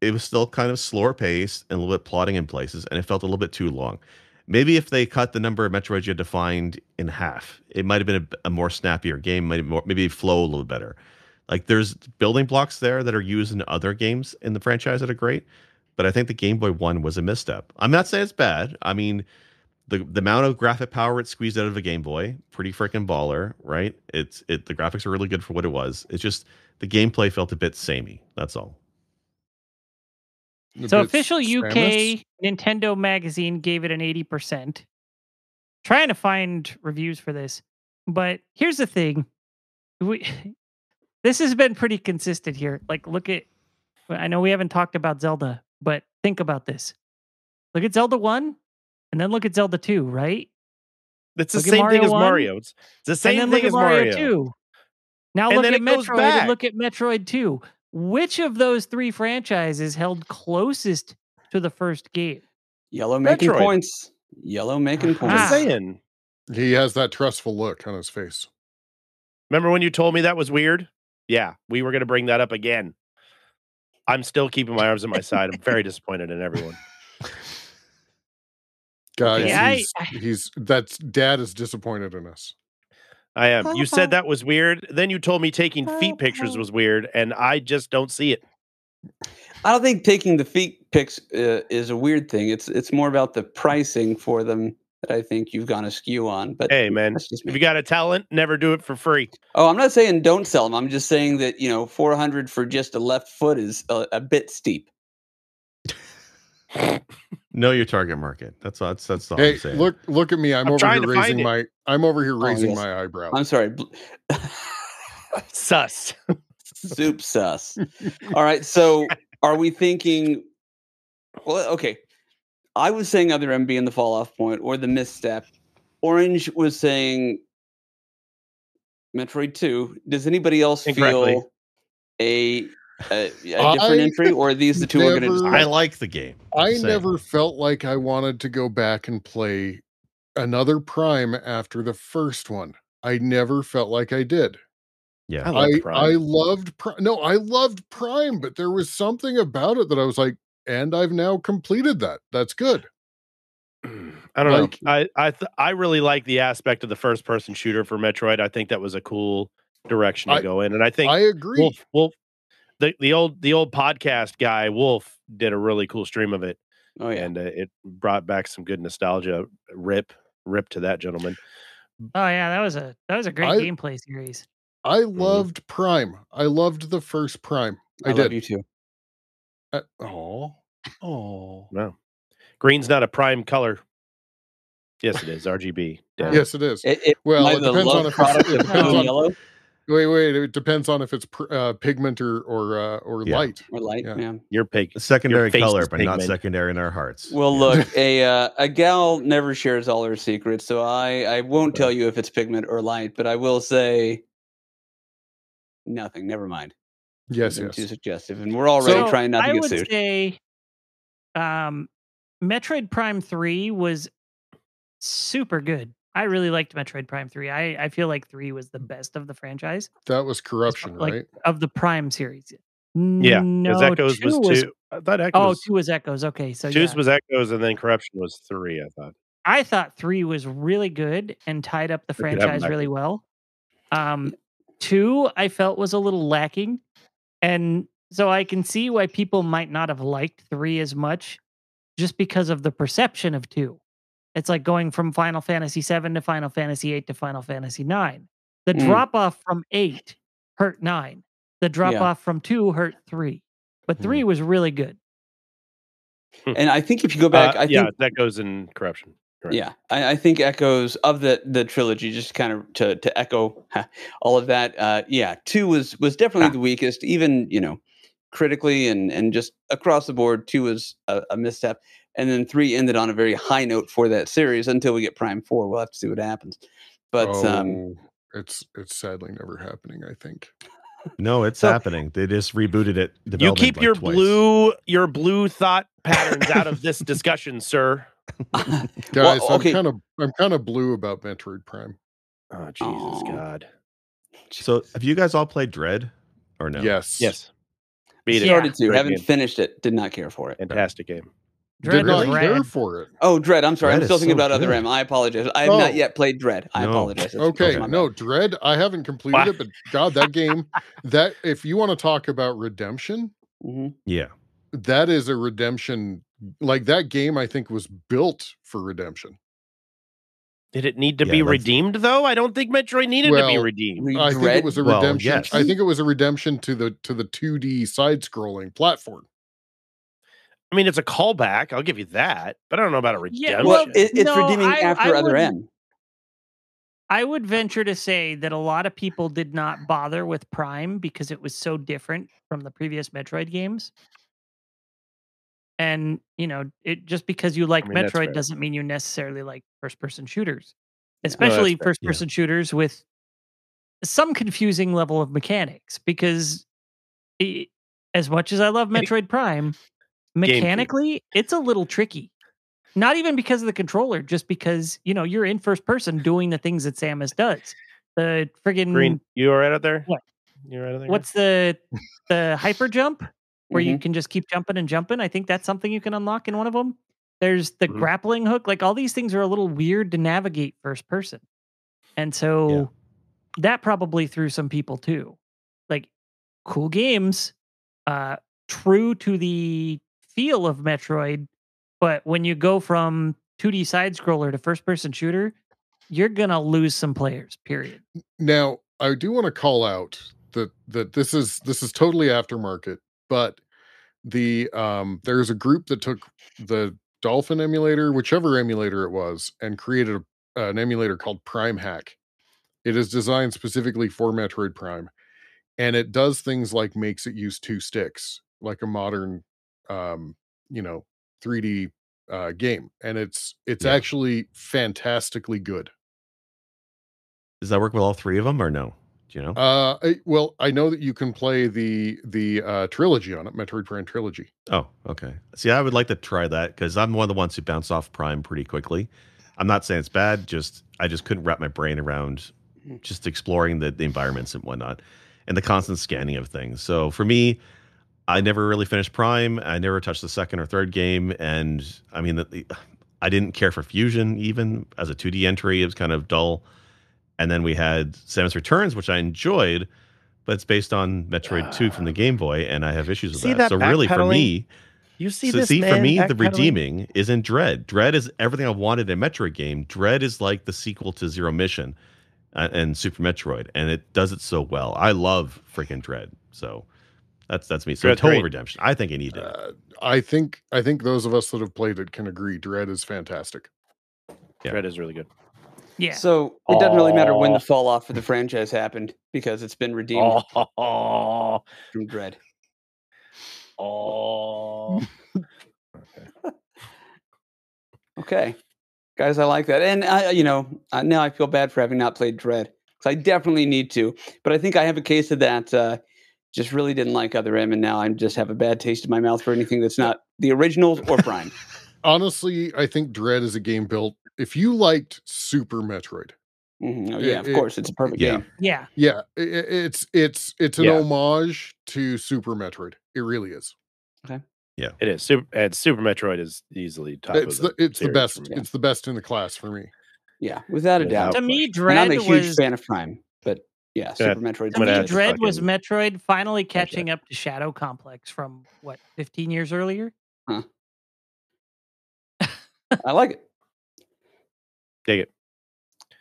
it was still kind of slower paced and a little bit plotting in places, and it felt a little bit too long. Maybe if they cut the number of Metroids you had to find in half, it might have been a, a more snappier game, might more, maybe flow a little better. Like there's building blocks there that are used in other games in the franchise that are great, but I think the Game Boy One was a misstep. I'm not saying it's bad. I mean, the the amount of graphic power it squeezed out of a Game Boy, pretty freaking baller, right? It's it the graphics are really good for what it was. It's just the gameplay felt a bit samey. That's all. A So official Samus? UK Nintendo magazine gave it an 80%. Trying to find reviews for this. But here's the thing. We (laughs) this has been pretty consistent here. Like look at I know we haven't talked about Zelda, but think about this. Look at Zelda 1 and then look at Zelda 2, right? It's the Look same thing as 1, Mario. It's the same thing as Mario, Mario. 2. Now And look at it Metroid back. and look at Metroid 2. Which of those three franchises held closest to the first game? Yellow making Metroid. points. Yellow making Ah. I'm just points. saying. He has that trustful look on his face. Remember when you told me that was weird? Yeah, we were going to bring that up again. I'm still keeping my arms at my side. I'm very (laughs) disappointed in everyone. Guys, Okay, I- he's, he's that's dad is disappointed in us. I am. You said (laughs) that was weird. Then you told me taking feet pictures was weird, and I just don't see it. I don't think taking the feet pics uh, is a weird thing. It's it's more about the pricing for them that I think you've gone askew on. But Hey, man, if you got a talent, never do it for free. Oh, I'm not saying don't sell them. I'm just saying that you know 400 for just a left foot is a, a bit steep. Know your target market. That's all. That's that's all Hey, I'm saying. look look at me. I'm, I'm over here to find raising it. my I'm over here oh, raising yes. my eyebrow. I'm sorry. bl- (laughs) Sus. Soup sus. All right. So are we thinking? Well, okay. I was saying either MB in the fall off point or the misstep. Orange was saying Metroid 2. Does anybody else feel a, Uh, a, a different I entry, or are these the two we're going to never- I like the game. I Same. never felt like I wanted to go back and play another Prime after the first one. I never felt like I did. Yeah. I I I loved Prime. No, I loved Prime, but there was something about it that I was like, and I've now completed that. That's good. I don't Like- know. I I th- I really like the aspect of the first person shooter for Metroid. I think that was a cool direction to I- go in, and I think I agree. Wolf Wolf the the old the old podcast guy Wolf did a really cool stream of it, Oh yeah. and uh, it brought back some good nostalgia. Rip rip to that gentleman. Oh yeah, that was a that was a great I- gameplay series. I loved Prime. I loved the first Prime. I, I, did. love you too. Oh, oh. No, green's not a prime color. Yes, it is RGB. Damn. Yes, it is. It, it Well, it depends on if it's- product it depends on- yellow Wait, wait. It depends on if it's pr- uh, pigment or or uh, or Yeah. light. or light. Yeah. Yeah. Your pig. Secondary face color, is but not secondary in our hearts. Well, look, (laughs) a uh, a gal never shares all her secrets, so I I won't tell you if it's pigment or light, but I will say nothing. Never mind. Yes, yes. Too suggestive, and we're already So, trying not to I get would sued. say, um, Metroid Prime Three was super good. I really liked Metroid Prime Three. I I feel like three was the best of the franchise That was corruption, like- right? of the Prime series. Yeah, no, because Echoes was two two. I thought Oh, Echoes. two was Echoes. Okay, so Two's yeah. was Echoes, and then Corruption was three. I thought. I thought three was really good and tied up the could have 'em franchise really well. Um, two I felt was a little lacking, and so I can see why people might not have liked three as much, just because of the perception of two. It's like going from Final Fantasy VII to Final Fantasy VIII to Final Fantasy IX. The Mm. drop off from eight hurt nine. The drop Yeah. off from two hurt three, but Hmm. three was really good. And I think if you go back, Uh, I yeah, think that goes in Corruption. Correct. yeah, I, I think echoes of the the trilogy, just kind of to to echo (laughs) all of that. Uh, yeah, two was was definitely Ah. the weakest, even you know, critically and and just across the board. Two was a, a misstep, and then three ended on a very high note for that series until we get Prime Four. We'll have to see what happens. But um, oh, it's it's sadly never happening. I think. No, it's So- happening. They just rebooted it. You keep like, your twice. blue your blue thought patterns out of this discussion, sir. (laughs) Guys, Well, okay. I'm kind of I'm kind of blue about Metroid Prime. Oh Jesus Aw. God! So, have you guys all played Dread or no? Yes. Yes, beat it. started to, Great haven't game. finished it, did not care for it. Fantastic game. Dread Did was not care for it. Oh, Dread. I'm sorry. Dread I'm still thinking so about Other. M. I apologize. I have Oh. not yet played Dread. I No. apologize. That's- Okay, that's no. Dread. I haven't completed it, but (laughs) God, that game, that if you want to talk about redemption, Mhm. Yeah. that is a redemption. Like that game, I think was built for redemption. Did it need to Yeah, be that's- redeemed though? I don't think Metroid needed to be redeemed. I think it was a Well, redemption. yes. I think it was a redemption to the to the 2D side scrolling platform. I mean, it's a callback. I'll give you that, but I don't know about a redemption. Well, Well, it, it's no, redeeming I- after I Other wouldn't- M. I would venture to say that a lot of people did not bother with Prime because it was so different from the previous Metroid games. And, you know, it just because you like mean, Metroid doesn't mean you necessarily like first person shooters, especially fair, first person shooters with some confusing level of mechanics because i- as much as I love Metroid Prime, mechanically, it's a little tricky. Not even because of the controller, just because you know you're in first person doing the things that Samus does. The friggin' Green, you all right out there? What? You all right out there? what's the the hyper jump where Mm-hmm. you can just keep jumping and jumping? I think that's something you can unlock in one of them. There's the Mhm. grappling hook. Like all these things are a little weird to navigate first person, and so that probably threw some people too. Like cool games, uh, true to the feel of Metroid, but when you go from 2D side scroller to first person shooter, you're gonna lose some players. Period. Now, I do want to call out that that this is this is totally aftermarket, but the um there's a group that took the Dolphin emulator, whichever emulator it was, and created a, an emulator called Prime Hack. It is designed specifically for Metroid Prime, and it does things like makes it use two sticks, like a modern, um, you know, 3D uh, game, and it's it's Yeah. actually fantastically good. Does that work with all three of them or no? Do you know? Uh, I, well, I know that you can play the the uh, trilogy on it, Metroid Prime trilogy. oh, okay. See, I would like to try that because I'm one of the ones who bounce off Prime pretty quickly. I'm not saying it's bad, just I just couldn't wrap my brain around just exploring the, the environments and whatnot and the constant scanning of things. So for me, I never really finished Prime. I never touched the second or third game, and I mean, the, the, I didn't care for Fusion even as a 2D entry. It was kind of dull. And then we had Samus Returns, which I enjoyed, but it's based on Metroid 2 from the Game Boy, and I have issues with that. that So really, for me, You see so this see, for me, the redeeming is in Dread. Dread is everything I wanted in a Metroid game. Dread is like the sequel to Zero Mission uh, and Super Metroid, and it does it so well. I love freaking Dread. So that's that's me. So Dread's total great. redemption. I think I need it. Uh, I think I think those of us that have played it can agree. Dread is fantastic. Yeah. Dread is really good. Yeah. So it doesn't really matter when the fall off for the franchise happened because it's been redeemed Oh, (laughs) from Dread. oh. (laughs) Okay, guys, I like that, and I, you know, uh, now I feel bad for having not played Dread because I definitely need to. But I think I have a case of that. Uh, just really didn't like Other M, and now I just have a bad taste in my mouth for anything that's not the originals or Prime. (laughs) Honestly, I think Dread is a game built. If you liked Super Metroid, Mhm. Oh, It- yeah, of it- course, it's a perfect Yeah. game. yeah. yeah, i- i- it's it's it's an Yeah. homage to Super Metroid. It really is. Okay. Yeah, it is super. And Super Metroid is easily top. It's of the it's the best. Yeah. It's the best in the class for me. Yeah, without a Without doubt. To me, question. And Dread I'm a huge was fan of Prime, but yeah, Yeah. Super Metroid. to gonna me, have to Dread was Metroid finally catching up to Shadow Complex from what 15 years earlier. Huh. (laughs) I like it. Dig it.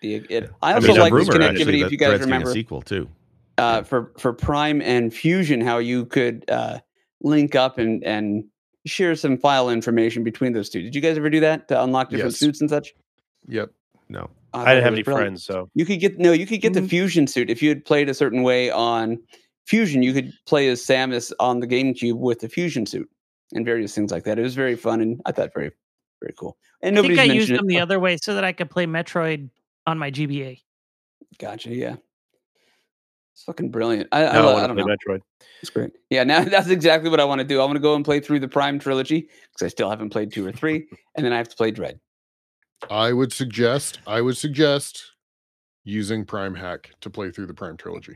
The, it I I also mean, like this rumor actually connectivity. If you guys Dread's remember, a sequel too. uh, for for Prime and Fusion, how you could uh, link up and and share some file information between those two. Did you guys ever do that to unlock different Yes. suits and such? Yep. No. I didn't have any brilliant. friends, so You could get no, you could get the Mhm. Fusion suit if you had played a certain way on Fusion. You could play as Samus on the GameCube with the Fusion suit and various things like that. It was very fun and I thought very very cool. And I think I used mentioned them it. the (laughs) other way so that I could play Metroid on my GBA. Gotcha. Yeah. It's fucking brilliant. I, I, now I lo- I want don't play know. Metroid. It's great. Yeah, now (laughs) that's exactly what I want to do. I want to go and play through the Prime trilogy because I still haven't played two or three, and then I have to play Dread. I would suggest. I would suggest using Prime Hack to play through the Prime trilogy.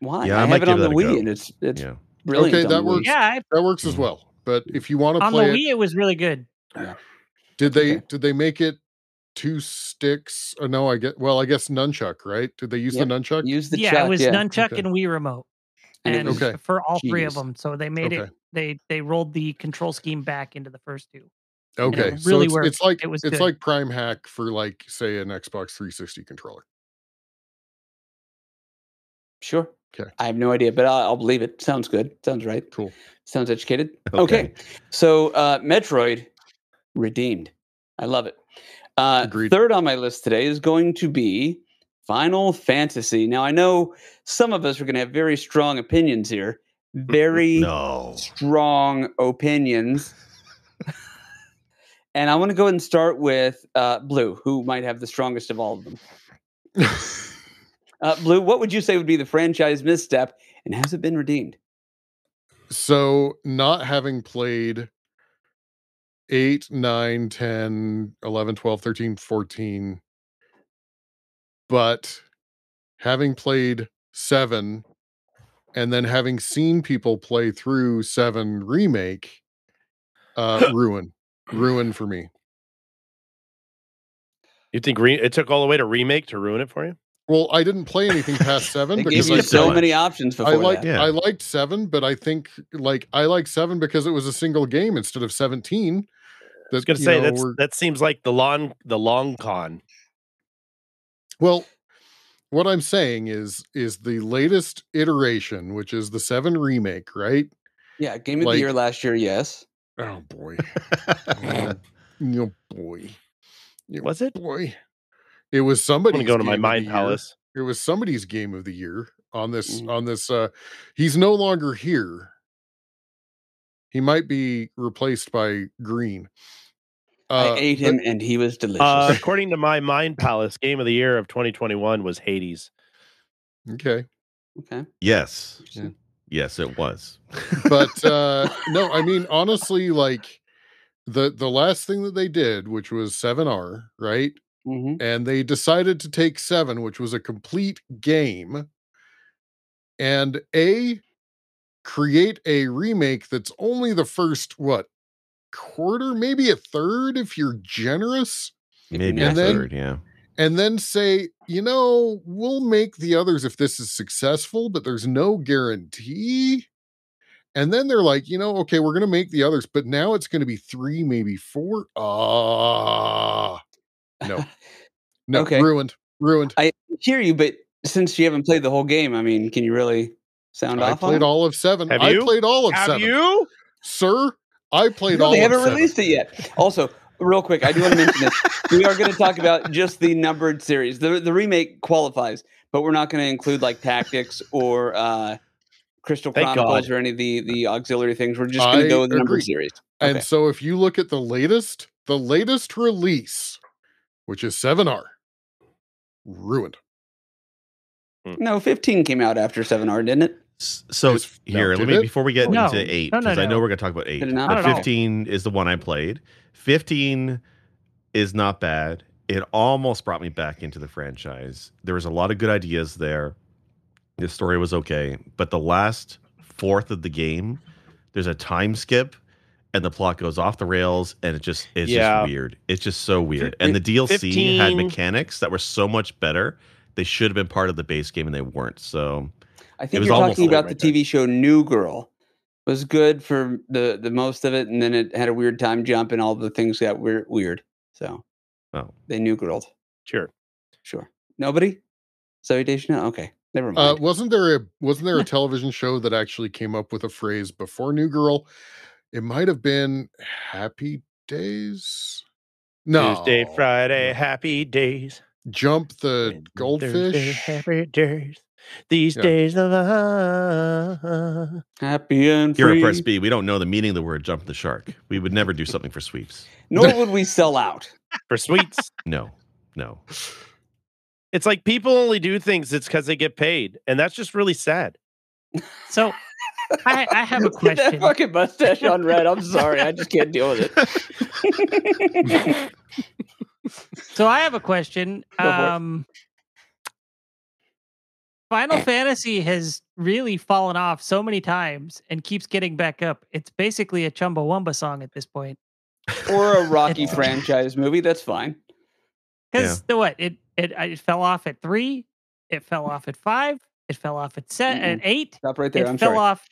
Why? Yeah, I, I have it on the that Wii, go. and it's it's Yeah. brilliant. Okay, that works. Yeah, I, That works as Mhm. well. But if you want to play on the play it, Wii, it was really good. did they Okay. did they make it two sticks? Uh, no, I get. Well, I guess nunchuck. Right? Did they use Yep. the nunchuck? Use the yeah, chuck, it was yeah. nunchuck Okay. and Wii remote, And and, it was Okay. for all three of them. So they made it. They they rolled the control scheme back into the first two. Okay, it so it's, worked. it's like It was it's good. like Prime Hack for like say an Xbox 360 controller. Sure. Okay. I have no idea, but I'll, I'll believe it. Sounds good. Sounds right. Cool. Sounds educated. Okay. Okay. So uh, Metroid redeemed. I love it. Uh, Agreed. third on my list today is going to be Final Fantasy. Now I know some of us are going to have very strong opinions here. (laughs) Very No. strong opinions. (laughs) and I want to go ahead and start with uh, Blue, who might have the strongest of all of them. (laughs) Uh, Blue, what would you say would be the franchise misstep, and has it been redeemed? so not having played 8 9 10 11 12 13 14 but having played 7 and then having seen people play through 7 remake uh (laughs) ruin ruin for me You think re- it took all the way to remake to ruin it for you? well i didn't play anything past (laughs) 7 They gave you I, so much. many options before I like that. Yeah. I liked 7 but i think like i like 7 because it was a single game instead of 17 I was that, going to say know, that's that seems like the long the long con. Well, what I'm saying is is the latest iteration, which is the 7 remake, right? Yeah, game of Like- the year last year, yes. Oh boy. oh (laughs) oh, boy. Oh, Was it? boy. It was I'm somebody's going to go to my game of the mind year. palace. It was somebody's game of the year on this Mm. on this uh he's no longer here. He might be replaced by Green. Uh, I ate but- him, and he was delicious. (laughs) Uh, according to my mind palace, game of the year of 2021 was Hades. Okay. okay. yes. Yeah. Yes, it was. but (laughs) uh no i mean honestly like the the last thing that they did which was 7r right hmm and they decided to take 7 which was a complete game and a create a remake that's only the first what quarter, maybe a third if you're generous, Maybe And a then- third, yeah. And then say, you know, we'll make the others if this is successful, but there's no guarantee. And then they're like, you know, okay, we're going to make the others, but now it's going to be three, maybe four. Ah, no, (laughs) no, Okay. ruined, ruined. I hear you, but since you haven't played the whole game, I mean, can you really sound I off? on played it? all of seven. Have I you? played all of Have seven, you? sir. I played No, all. they haven't seven. released it yet. Also, real quick, I do want to mention this. We are going to talk about just the numbered series. The the remake qualifies, but we're not going to include like tactics or uh, Crystal Thank Chronicles God. or any of the the auxiliary things. We're just going to go with the numbered agree. series. And so if you look at the latest, the latest release, which is 7R, ruined. No, 15 came out after 7R, didn't it? S- So Is- no, here, let me it? before we get No. into eight, No, no, because I know we're gonna talk about eight. Did it not? But Not at all. fifteen is the one I played. Fifteen is not bad. It almost brought me back into the franchise. There was a lot of good ideas there. The story was okay, but the last fourth of the game, there's a time skip, and the plot goes off the rails, and it just it's Yeah. just weird. It's just so weird. And the DLC had mechanics that were so much better. They should have been part of the base game, and they weren't. So I think you're talking about right the TV show New Girl. Was good for the the most of it, and then it had a weird time jump, and all the things got weird. Weird. So oh, they new girled. Sure. Sure. Nobody. Salutation. Okay. Never Uh, mind. wasn't there a wasn't there a television show that actually came up with a phrase before New Girl? It might have been Happy Days. No, Tuesday, Friday, happy days. Jump the Wednesday, Thursday, goldfish. happy days. These Yeah. days of uh, Happy and Here free. at Press B, we don't know the meaning of the word jump the shark. We would never do something for sweeps. Nor (laughs) would we sell out. for sweets. (laughs) No, no. it's like people only do things it's because they get paid, and that's just really sad. So I, I have a (laughs) Get that question. fucking mustache on red. I'm sorry. I just can't deal with it. So I have a question. Go for it. Um, Final eh. Fantasy has really fallen off so many times and keeps getting back up. It's basically a Chumbawamba song at this point. or a (laughs) Rocky franchise movie. That's fine. Because the what it, it it fell off at three, it fell off at five, it fell off at set at eight, Stop right there. it I'm fell sorry. off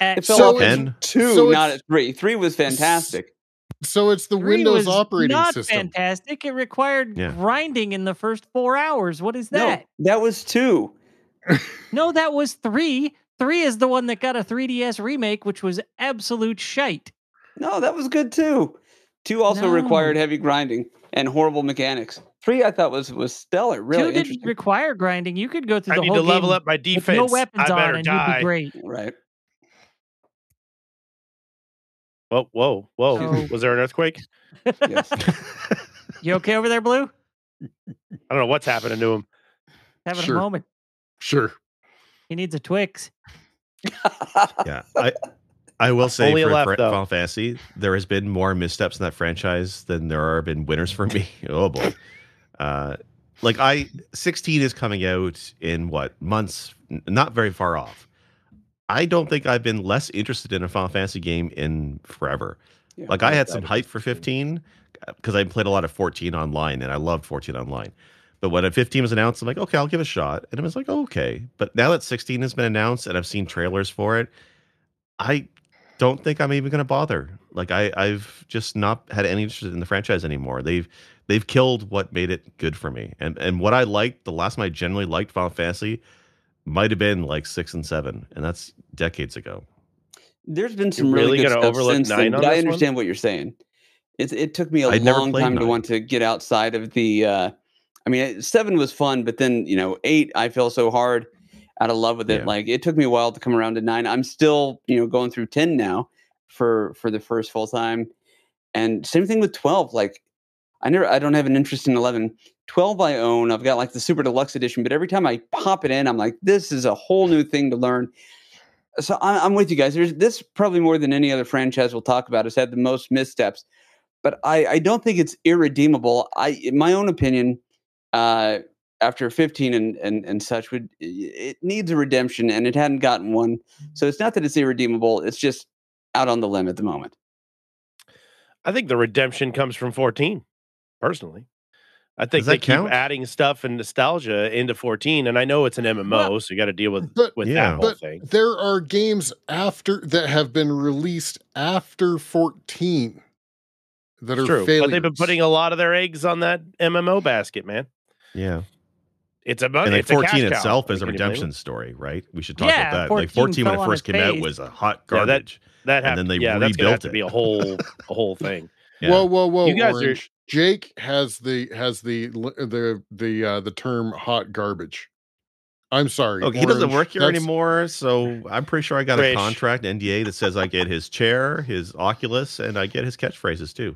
at It fell So off at And- two, so not at three. Three was fantastic. So it's the three Windows was operating not system. fantastic. It required Yeah. grinding in the first four hours. What is that? No, that was two. No, that was three. Three is the one that got a 3DS remake, which was absolute shite. No, that was good too. Two also No. required heavy grinding and horrible mechanics. Three, I thought was was stellar. Really Two didn't require grinding. You could go through I the need whole to level game up my with defense. no weapons I on, and die. you'd be great. right. Whoa, whoa, whoa! So- Was there an earthquake? Yes. (laughs) You okay over there, Blue? I don't know what's happening to him. Having Sure. a moment. Sure. He needs a Twix. yeah, I (laughs) I will say Only for, left, for. Final Fantasy, there has been more missteps in that franchise than there have been winners for me. (laughs) oh boy, uh, like I 16 is coming out in what months? Not very far off. I don't think I've been less interested in a Final Fantasy game in forever. Yeah, Like I had some hype for 15 because I played a lot of 14 online and I loved 14 online. But when a 15 was announced, I'm like, okay, I'll give it a shot. And it was like, okay. But now that 16 has been announced and I've seen trailers for it, I don't think I'm even going to bother. Like I, I've just not had any interest in the franchise anymore. They've they've killed what made it good for me. And and what I liked, the last time I generally liked Final Fantasy, might have been like six and seven, and that's decades ago. There's been You're some really, really good gonna stuff since then, nine but I this one? understand what you're saying. It it took me a I'd long played time to want to get outside of the. Uh, I mean, seven was fun, but then you know, eight I fell so hard out of love with it. Yeah. Like it took me a while to come around to nine. I'm still you know going through ten now for for the first full time, and same thing with twelve. Like I never I don't have an interest in eleven. 12 I own. I've got like the super deluxe edition, but every time I pop it in, I'm like, this is a whole new thing to learn. So I'm, I'm with you guys. There's this probably more than any other franchise we'll talk about has had the most missteps, but I, I don't think it's irredeemable. I, in my own opinion, uh, after 15 and and and such would it needs a redemption and it hadn't gotten one. So it's not that it's irredeemable, it's just out on the limb at the moment. I think the redemption comes from 14, personally. I think they that keep adding stuff and nostalgia into 14, and I know it's an MMO, Well, so you got to deal with but- with Yeah. that whole but thing. there are games after that have been released after 14 that are True, failures. but they've been putting a lot of their eggs on that MMO basket, man. Yeah. It's a And like it's a 14 cow. itself is a Can you blame redemption them? story, right? We should talk Yeah, about that. Like 14 14 when it first its came out was a hot Yeah, that- garbage. That and happened. then they yeah, that's gonna have to be a whole a whole thing. Yeah. Whoa, whoa, whoa! You guys are- Orange. Jake has the has the the the uh, the term hot garbage. I'm sorry. Oh, he doesn't work here that's- anymore, so I'm pretty sure I got Trish. a contract NDA that says I get his chair, his Oculus, and I get his catchphrases too.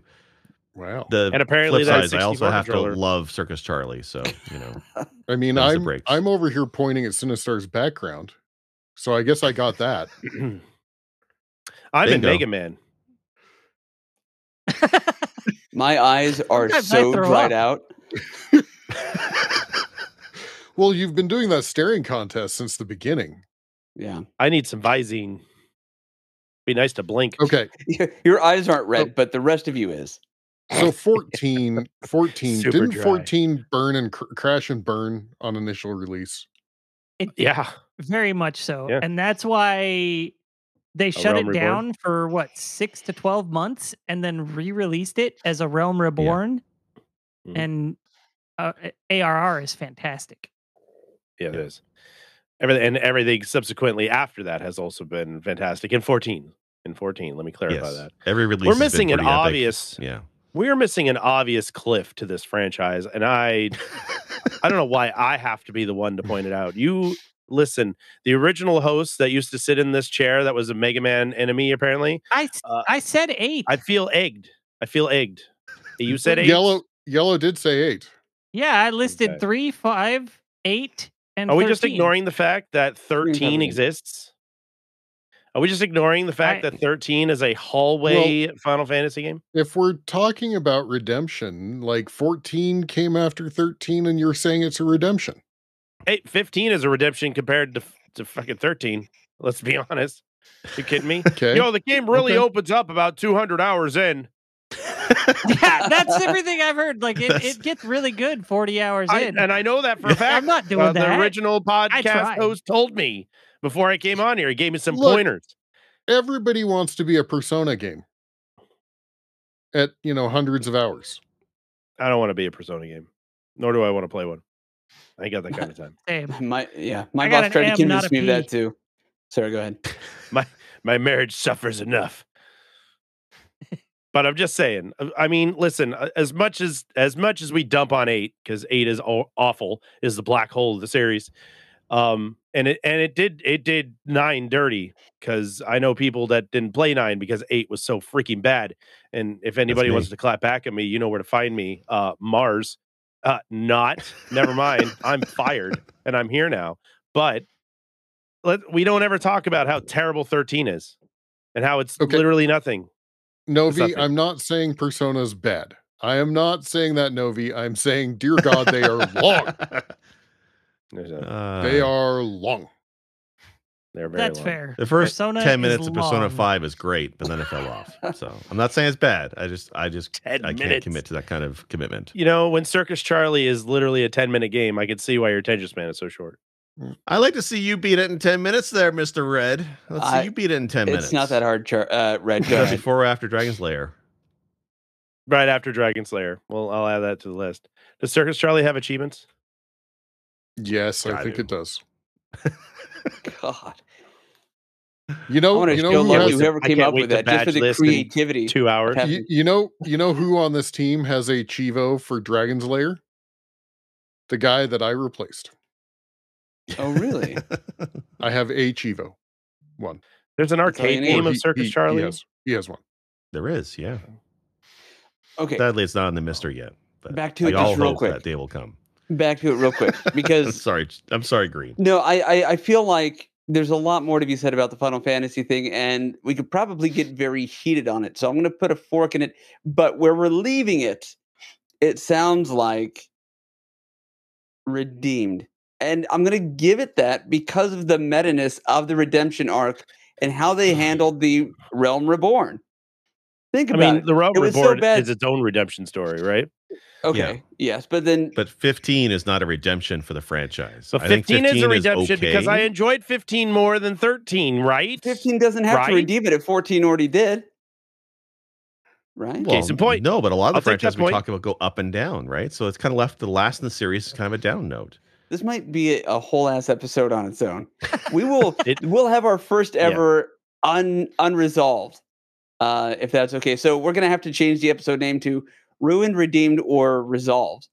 Wow. The And apparently flip side is I also 64 have to love Circus Charlie, so you know. (laughs) I mean, I'm. I'm over here pointing at Sinistar's background, so I guess I got that. (clears throat) I'm in Mega Man. (laughs) My eyes (laughs) are so throw dried up. out. well, you've been doing that staring contest since the beginning. Yeah. I need some Visine. Be nice to blink. Okay, Your, your eyes aren't Oh. red, but the rest of you is. So (laughs) 14, 14 Super didn't dry. 14 burn and cr- crash and burn on initial release? Yeah. Very much so. Yeah. And that's why they shut Realm it Reborn? down for what, six to 12 months and then re released it as a Realm Reborn. Mhm. And uh, ARR is fantastic. Yeah, it is. Everything and everything subsequently after that has also been fantastic. In 14. In 14. Let me clarify yes. that. Every release We're missing an epic. obvious Yeah. We're missing an obvious cliff to this franchise. And I I don't know why (laughs) I have to be the one to point it out. You listen, the original host that used to sit in this chair that was a Mega Man enemy, apparently. I Uh, I said eight. I feel egged. I feel egged. You said eight. Yellow yellow did say eight. yeah, I listed Okay. three, five, eight, and Are we just ignoring the fact that 13 Seventeen. exists? Are we just ignoring the fact I- that 13 is a hallway Final Fantasy game? If we're talking about redemption, like 14 came after 13 and you're saying it's a redemption. Hey, 15 is a redemption compared to, to fucking 13. Let's be honest. You kidding me? (laughs) Okay. Yo, the game really Okay. opens up about 200 hours in. (laughs) yeah, that's everything I've heard. Like it, it gets really good 40 hours I, in. and I know that for a fact. (laughs) I'm not doing Uh, that. The original podcast host told me before I came on here. He gave me some Look, pointers. Everybody wants to be a persona game at, you know, hundreds of hours. I don't want to be a Persona game, nor do I want to play one. I ain't got that kind of time. (laughs) Same. My yeah, my I boss tried to M, not convince me of that too. Sorry, go ahead. My my marriage suffers enough. But I'm just saying. uh, I mean, listen. uh, As much as as much as we dump on eight because eight is awful, is the black hole of the series. Um, and it and it did it did nine dirty because I know people that didn't play nine because eight was so freaking bad. And if anybody wants to clap back at me, you know where to find me. Uh, Mars. Uh, not. Never mind. I'm fired and I'm here now. But let we don't ever talk about how terrible 13 is and how it's Okay. literally nothing. Novi. I'm not saying Persona's bad. I am not saying that, Novi. I'm saying, dear God, they are long. (laughs) Uh, They are long. they're very That's long. fair. The first Persona ten minutes of Persona long. Five is great, but then it fell off. So I'm not saying it's bad. I just, I just, (laughs) 10 I can't commit to that kind of commitment. You know, when Circus Charlie is literally a 10 minute game, I can see why your attention span is so short. I like to see you beat it in ten minutes, there, Mister Red. Let's I- see you beat it in ten minutes. It's not that hard, Char- uh, Red. Go ahead. Before or after Dragon's Lair? Right after Dragon Slayer. Well, I'll add that to the list. Does Circus Charlie have achievements? Yes, I Got think to. it does. God, You know, you know show who lovely has, whoever came up with that, just for the creativity. Two hours. You, you know, you know who on this team has a cheevo for Dragon's Lair? The guy that I replaced. Oh, really? (laughs) I have a cheevo. One. There's an That's all you arcade need. game of Circus he- Charlie. He has, he has one. there is, yeah. Okay, Sadly, it's not in the oh. mystery yet. But Back to we it all just real hope quick. that day will come. back to it real quick (laughs) because sorry, I'm sorry, Green. No, I, I I feel like there's a lot more to be said about the Final Fantasy thing, and we could probably get very heated on it. So I'm going to put a fork in it. But where we're leaving it, it sounds like redeemed. And I'm going to give it that because of the meta-ness of the redemption arc and how they mm. handled the Realm Reborn. Think about it. I mean, it. the Realm It was so Reborn is its own redemption story, right? Okay, yes, but then But 15 is not a redemption for the franchise. But I think 15, is a redemption okay. because I enjoyed 15 more than 13, right? 15 doesn't have to redeem it if 14 already did. Right? Well, Case in point. No, but a lot of the I'll franchises we point. talk about go up and down, right? So it's kind of left the last in the series is kind of a down note. This might be a, whole ass episode on its own. We will (laughs) It- we'll have our first Yeah. ever un unresolved. Uh if that's okay. So we're gonna have to change the episode name to Ruined, Redeemed, or Resolved.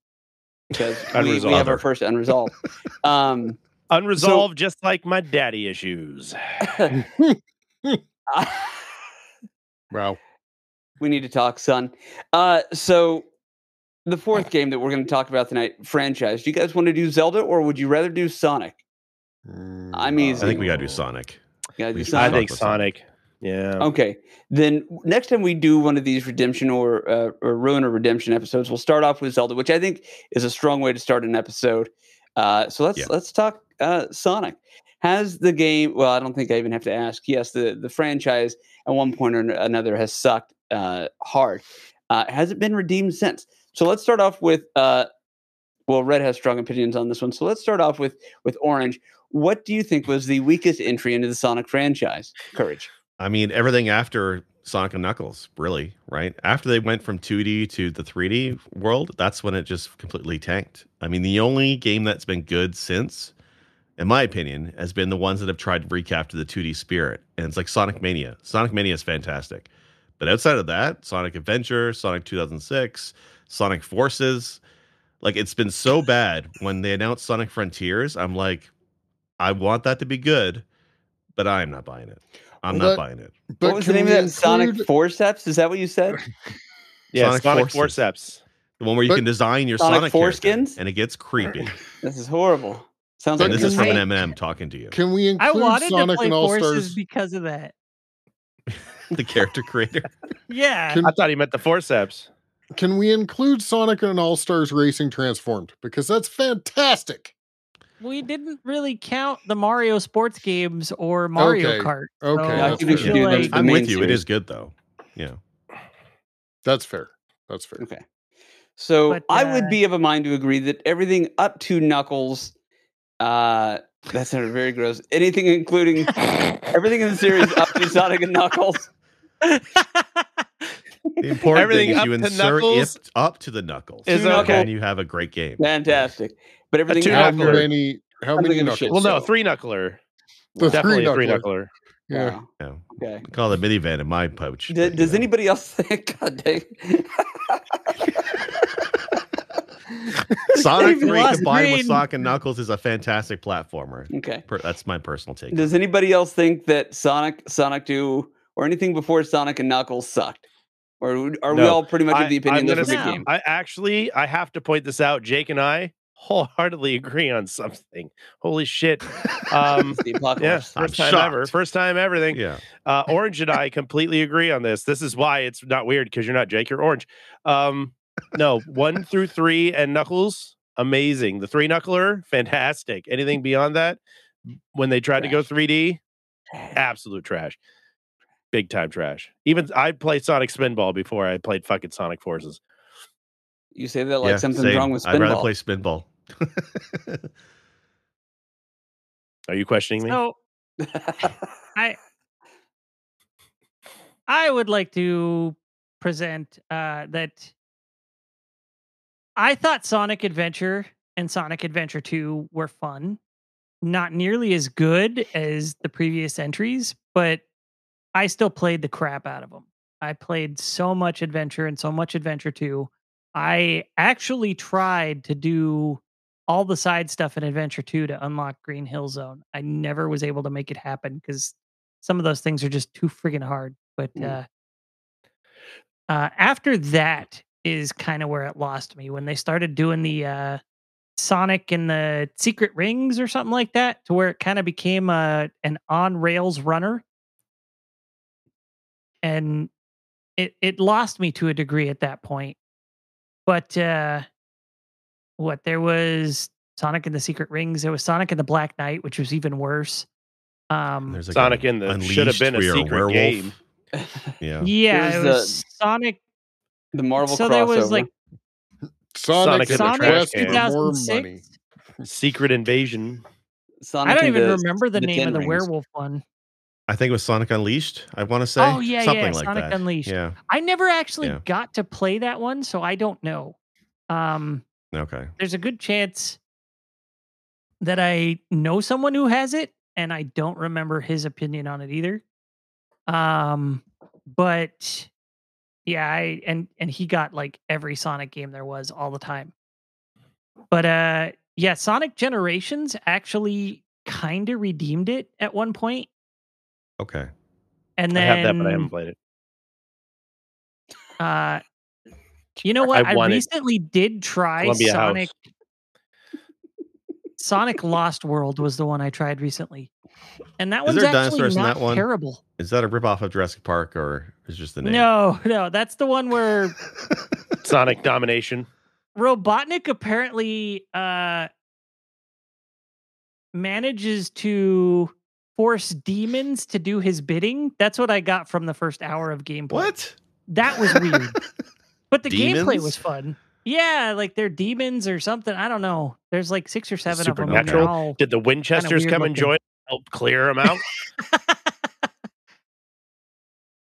Because (laughs) we, we have our first unresolved. um Unresolved, just like my daddy issues. (laughs) Wow. we need to talk, son. Uh so the fourth game that we're going to talk about tonight, franchise. Do you guys want to do Zelda or would you rather do Sonic? I'm Mm, easy. I think we got to do Sonic. You guys do We- I think Sonic. Yeah. Okay, then next time we do one of these redemption or uh, or ruin or redemption episodes, we'll start off with Zelda, which I think is a strong way to start an episode. Uh, so let's Yeah. let's talk uh, Sonic. Has the game? Well, I don't think I even have to ask. Yes, the the franchise at one point or another has sucked uh, hard. Uh, has it been redeemed since? So let's start off with. Uh, well, Red has strong opinions on this one, so let's start off with with Orange. What do you think was the weakest entry into the Sonic franchise? Courage. I mean, everything after Sonic and Knuckles, really, right? After they went from 2D to the 3D world, that's when it just completely tanked. I mean, the only game that's been good since, in my opinion, has been the ones that have tried to recapture the 2D spirit. And it's like Sonic Mania. Sonic Mania is fantastic. But outside of that, Sonic Adventure, Sonic 2006, Sonic Forces, like it's been so bad when they announced Sonic Frontiers. I'm like, I want that to be good, but I'm not buying it. I'm Well, not that- buying it. But what was the name of we that? Sonic Forceps? Is that what you said? (laughs) Yeah, Sonic Sonic, Forces. Forceps. The one where you But- can design your Sonic Sonic, foreskins? and it gets creepy. (laughs) This is horrible. Sounds But like this is from we- an M&M talking to you, Can we I include wanted Sonic to play and All Forces Stars? because of that. (laughs) the character creator. Yeah. Can- I thought he meant the Forceps. Can we include Sonic and All Stars Racing Transformed? Because that's fantastic. we didn't really count the Mario sports games or Mario Okay, Kart. okay, I think we should do like, I'm with you. It series. is good though. Yeah. That's fair. That's fair. Okay. So But, I would uh, be of a mind to agree that everything up to Knuckles, uh, that sounded very gross. Anything including (laughs) everything in the series up to Sonic and (laughs) Knuckles. (laughs) The important Everything thing is you insert Knuckles it up to the knuckles, is okay. and you have a great game. Fantastic. But everything two How knuckler. many? How I don't many give shit. knuckles? Well, no, three knuckler. The Definitely a three three-knuckler. knuckler. Yeah. Yeah. Okay. Call it a minivan in my pouch. D- does know. anybody else (laughs) think? God dang. (laughs) Sonic Even 3 Lost combined with Green. Sonic and Knuckles is a fantastic platformer. okay. Per- that's my personal take. Does anybody else think that Sonic, Sonic 2, or anything before Sonic and Knuckles sucked? Or are we all pretty much of the opinion I'm this gonna a game? I actually, I have to point this out. Jake and I wholeheartedly agree on something. Holy shit! (laughs) Um, the yeah, apocalypse. I'm first time ever, first time everything. Yeah. Uh, Orange and I completely agree on this. This is why it's not weird because you're not Jake, you're Orange. Um, no, one through three and Knuckles, amazing. The three knuckler, fantastic. Anything beyond that, when they tried to go 3D, absolute trash. Big time trash. Even I played Sonic Spinball before I played fucking Sonic Forces. You say that like yeah, something's same. wrong with I'd rather Spinball. play Spinball. (laughs) Are you questioning me? So (laughs) I I would like to present uh, that I thought Sonic Adventure and Sonic Adventure 2 were fun. Not nearly as good as the previous entries, but I still played the crap out of them. I played so much Adventure and so much Adventure 2. I actually tried to do all the side stuff in Adventure 2 to unlock Green Hill Zone. I never was able to make it happen because some of those things are just too friggin' hard. But Mm. uh, uh, after that is kind of where it lost me when they started doing the uh, Sonic and the secret rings or something like that, to where it kind of became a an on rails runner, and it it lost me to a degree at that point. But uh, what there was Sonic and the Secret Rings. There was Sonic and the Black Knight, which was even worse. Um, There's like Sonic a in the should have been a where you're secret werewolf. game. Yeah. (laughs) yeah, There's it the- Sonic. the Marvel so crossover. there was like Sonic, Sonic in the Sonic trash quest can. for more money. 2006. Secret Invasion. Sonic I don't even the- remember the, the name of the Rings. werewolf one. I think it was Sonic Unleashed. I want to say. Oh, yeah, yeah, something like Sonic that. Unleashed. Yeah. I never actually Yeah. got to play that one, so I don't know. Um, Okay. there's a good chance that I know someone who has it, and I don't remember his opinion on it either. Um, but yeah, I and and he got like every Sonic game there was all the time. But uh, yeah, Sonic Generations actually kind of redeemed it at one point, Okay. and I then have that, but I haven't played it. Uh, you know what? I I, recently did try Columbia Sonic. House. Sonic Lost World was the one I tried recently, and that Is one's actually not that one? terrible. Is that a ripoff of Jurassic Park or is it just the name? No, no, that's the one where Sonic Domination. Robotnik apparently uh, manages to force demons to do his bidding. That's what I got from the first hour of gameplay. What? That was weird. (laughs) but the gameplay was fun. Yeah, like they're demons or something. I don't know. There's like six or seven of them. Supernatural? all- Did the Winchesters weird come and join? Help clear them out. (laughs)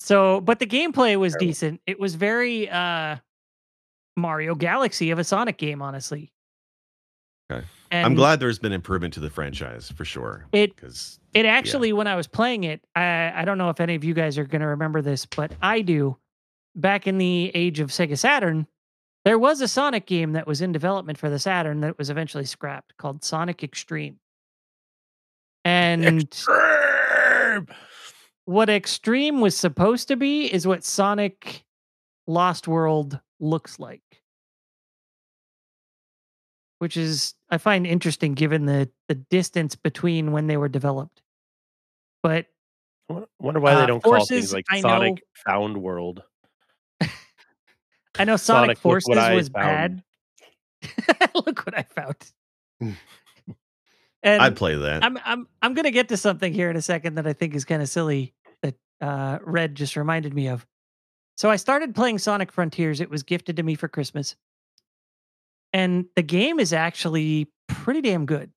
so, but the gameplay was Terrible. decent. It was very uh Mario Galaxy of a Sonic game, honestly. Okay. And I'm glad there's been improvement to the franchise for sure. It Because It actually, when I was playing it, I, I don't know if any of you guys are going to remember this, but I do. Back in the age of Sega Saturn, there was a Sonic game that was in development for the Saturn that was eventually scrapped called Sonic X-treme. And X-treme! what X-treme was supposed to be is what Sonic Lost World looks like. Which is I find interesting given the the distance between when they were developed. But Wonder- Wonder why Uh, they don't call things like I Sonic know- Found World. (laughs) I know Sonic, Sonic, Forces was found. bad. (laughs) look what I found. (laughs) and I'd play that. I'm I'm I'm gonna get to something here in a second that I think is kind of silly that uh Red just reminded me of. So I started playing Sonic Frontiers. It was gifted to me for Christmas. And the game is actually pretty damn good.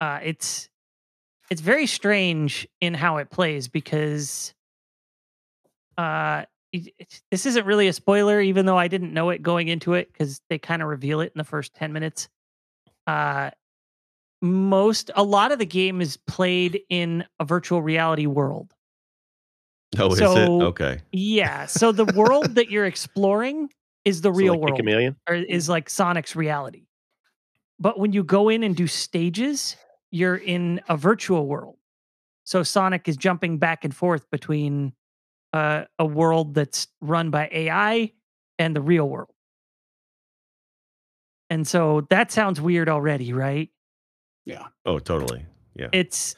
Uh it's it's very strange in how it plays because uh it- it's- this isn't really a spoiler even though I didn't know it going into it cuz they kind of reveal it in the first 10 minutes. Uh most a lot of the game is played in a virtual reality world. oh, is it? so- Okay. Yeah, so the world that you're (laughs) exploring is the So real like a world chameleon. or is like Sonic's reality. But when you go in and do stages, you're in a virtual world. So Sonic is jumping back and forth between uh, a world that's run by AI and the real world. And so that sounds weird already, right? Yeah. Oh, totally. Yeah. It's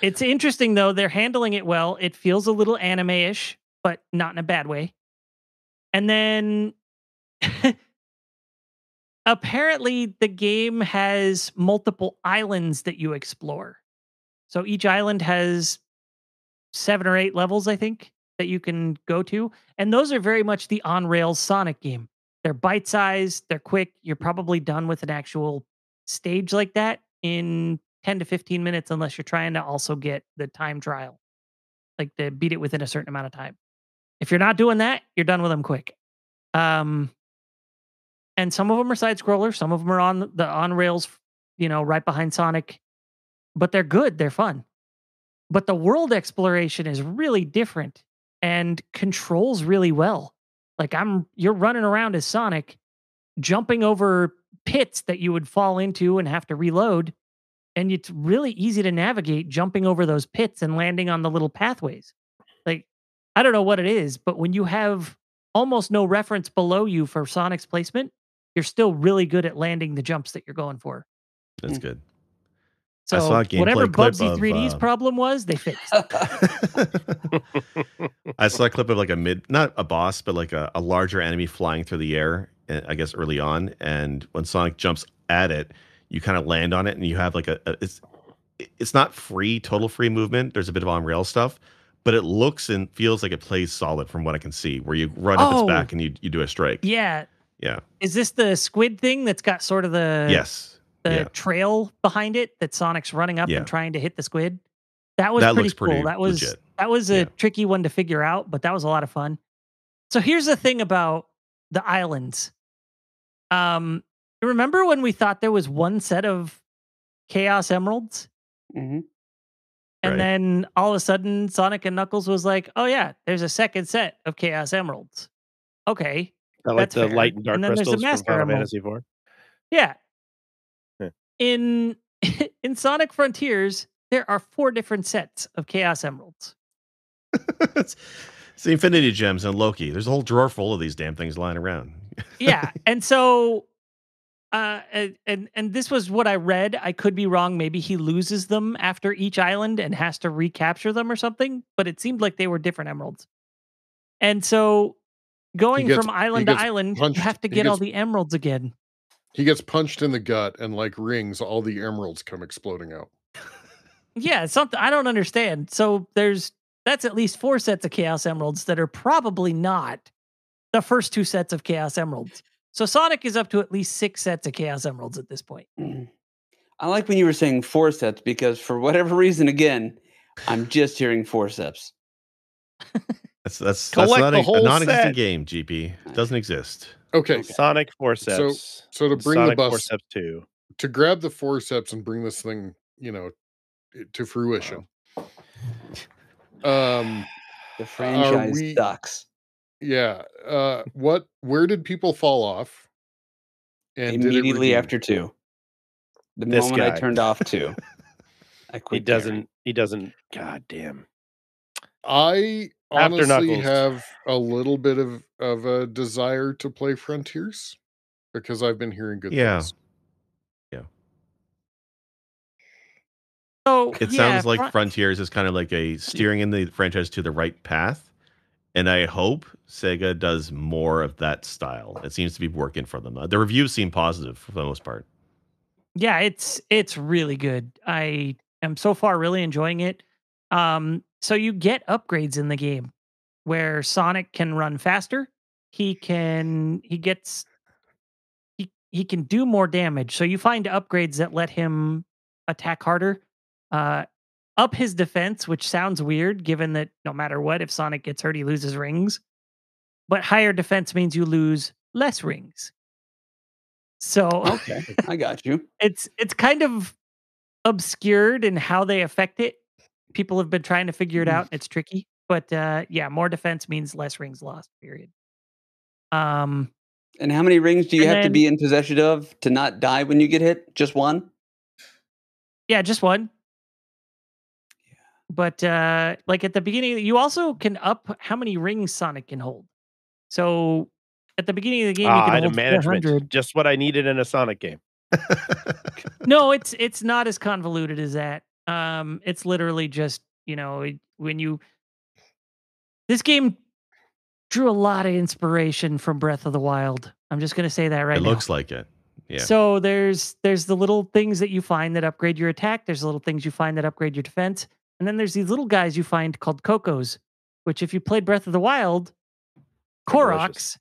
it's interesting though. They're handling it well. It feels a little anime-ish, but not in a bad way. And then (laughs) apparently the game has multiple islands that you explore. So each island has seven or eight levels, I think, that you can go to. And those are very much the on rails Sonic game. They're bite sized, they're quick. You're probably done with an actual stage like that in 10 to 15 minutes, unless you're trying to also get the time trial, like to beat it within a certain amount of time. If you're not doing that, you're done with them quick. Um, and some of them are side scrollers, some of them are on the on rails, you know, right behind Sonic, but they're good, they're fun. But the world exploration is really different and controls really well. Like I'm you're running around as Sonic, jumping over pits that you would fall into and have to reload. And it's really easy to navigate jumping over those pits and landing on the little pathways. Like, I don't know what it is, but when you have almost no reference below you for Sonic's placement, you're still really good at landing the jumps that you're going for. That's Mm. good. So I saw a whatever clip Bubsy of, 3D's uh, problem was, they fixed. (laughs) I saw a clip of like a mid, not a boss, but like a, a larger enemy flying through the air. uh, I guess early on, and when Sonic jumps at it, you kind of land on it and you have like a, a it's it's not free total free movement. There's a bit of on rail stuff, but it looks and feels like it plays solid from what I can see. Where you run up its Oh. back and you you do a strike. Yeah. Yeah. Is this the squid thing that's got sort of the yes. the yeah. trail behind it that Sonic's running up Yeah. and trying to hit the squid? That was That pretty looks cool. pretty that was legit. that was a Yeah. tricky one to figure out, but that was a lot of fun. So here's the thing about the islands. Um, remember when we thought there was one set of Chaos Emeralds? hmm And Right. then all of a sudden, Sonic and Knuckles was like, "Oh yeah, there's a second set of Chaos Emeralds." Okay, I like That's the fair. light and dark And then there's the crystals from Final. Fantasy IV. yeah. Yeah. In (laughs) in Sonic Frontiers, there are four different sets of Chaos Emeralds. (laughs) it's, it's the Infinity Gems and Loki. There's a whole drawer full of these damn things lying around. Yeah, (laughs) and so, uh, and and this was what I read. I could be wrong. Maybe he loses them after each island and has to recapture them or something. But it seemed like they were different emeralds. And so, going gets- from island to island, punched- you have to he get all the emeralds again. He gets punched in the gut, and like rings, all the emeralds come exploding out. Yeah, something I don't understand. So there's that's at least four sets of Chaos Emeralds that are probably not the first two sets of Chaos Emeralds. So Sonic is up to at least six sets of Chaos Emeralds at this point. Mm. I like when you were saying four sets because for whatever reason, again, I'm just hearing forceps. (laughs) That's that's Collect that's not a, a non-existent set. game. GP it doesn't exist. Okay, Sonic Forceps. so so to bring Sonic the bus Forceps 2. to grab the forceps and bring this thing, you know, to fruition. Um, (sighs) The franchise we- sucks. yeah. Uh, what? Where did people fall off? did it Immediately after two. The This moment I turned off two. (laughs) I quit. He doesn't, he doesn't, god damn. I honestly have a little bit of of a desire to play Frontiers because I've been hearing good things. Yeah. things. So It yeah, sounds like Fron- Frontiers is kind of like a steering in the franchise to the right path. And I hope Sega does more of that style. It seems to be working for them. Uh, The reviews seem positive for the most part. yeah, it's it's really good. I am so far really enjoying it. Um, so you get upgrades in the game where Sonic can run faster. He can he gets he he can do more damage. So you find upgrades that let him attack harder. Uh up his defense, which sounds weird given that no matter what, if Sonic gets hurt, he loses rings. But higher defense means you lose less rings. So Okay, I got you. (laughs) it's it's kind of obscured in how they affect it. People have been trying to figure it Mm. out. It's tricky, but uh, yeah, more defense means less rings lost. Period. Um, And how many rings do you have to be in possession of to not die when you get hit? Just one? yeah, just one. Yeah. But uh, like at the beginning, you also can up how many rings Sonic can hold. So at the beginning of the game, you Ah, can item hold management. 400. Just what I needed in a Sonic game. no, it's it's not as convoluted as that. Um, it's literally just you know when you this game drew a lot of inspiration from Breath of the Wild. I'm just gonna say that right now. it now. looks like it. Yeah. So there's there's the little things that you find that upgrade your attack. There's the little things you find that upgrade your defense, and then there's these little guys you find called Kocos, which if you played Breath of the Wild. Koroks,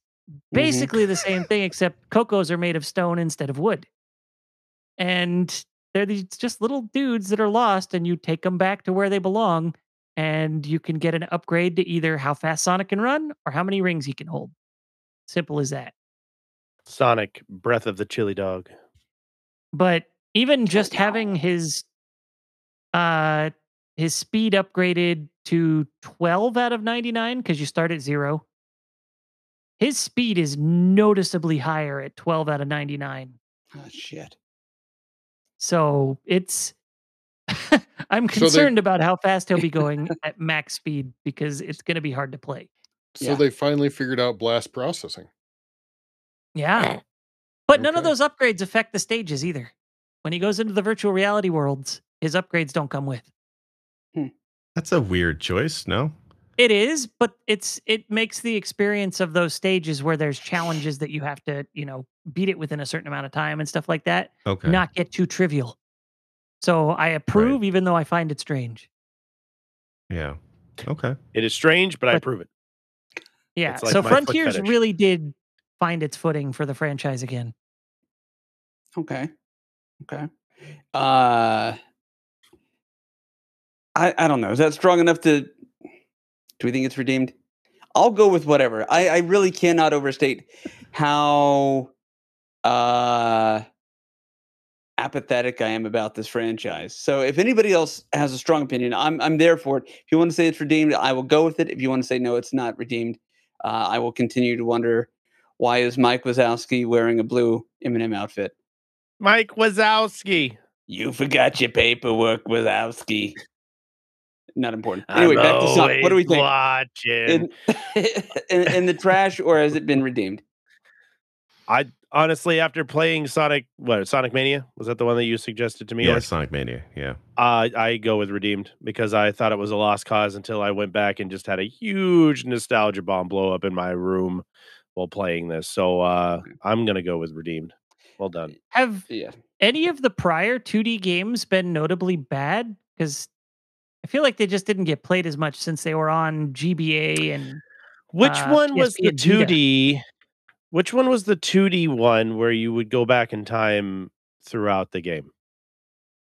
basically the same thing except Kocos are made of stone instead of wood, and they're these just little dudes that are lost, and you take them back to where they belong, and you can get an upgrade to either how fast Sonic can run or how many rings he can hold. Simple as that. Sonic Breath of the Chili Dog. but even just having his uh his speed upgraded to 12 out of 99 because you start at zero his speed is noticeably higher at 12 out of 99 Oh, shit. So it's (laughs) i'm So they- concerned about how fast he'll be (laughs) going at max speed because it's going to be hard to play So Yeah. they finally figured out blast processing. yeah (coughs) but none of those upgrades affect the stages either when he goes into the virtual reality worlds his upgrades don't come with hmm. That's a weird choice, no? It is, but it's it makes the experience of those stages where there's challenges that you have to, you know, beat it within a certain amount of time and stuff like that, Okay. not get too trivial. So I approve, even though I find it strange. yeah. Okay. It is strange, but I approve it. Yeah. Like so Frontiers really did find its footing for the franchise again. Okay. Okay. Uh I I don't know. Is that strong enough to do we think it's redeemed? I'll go with whatever. I, I really cannot overstate how uh apathetic I am about this franchise. So if anybody else has a strong opinion, I'm I'm there for it. If you want to say it's redeemed, I will go with it. If you want to say no, it's not redeemed, uh, I will continue to wonder why is Mike Wazowski wearing a blue M&M outfit? Mike Wazowski. You forgot your paperwork, Wazowski. Not important. Anyway, back to Sonic. What do we think? Watching. In, (laughs) in, in the trash, or has it been redeemed? I honestly, after playing Sonic, what Sonic Mania was that the one that you suggested to me? Yeah, Or- Sonic Mania. Yeah. Uh, I go with Redeemed because I thought it was a lost cause until I went back and just had a huge nostalgia bomb blow up in my room while playing this. So uh, I'm gonna go with Redeemed. Well done. Have Yeah. any of the prior 2D games been notably bad? Because I feel like they just didn't get played as much since they were on GBA and Which Uh, one was the 2D? Which one was the 2D one where you would go back in time throughout the game?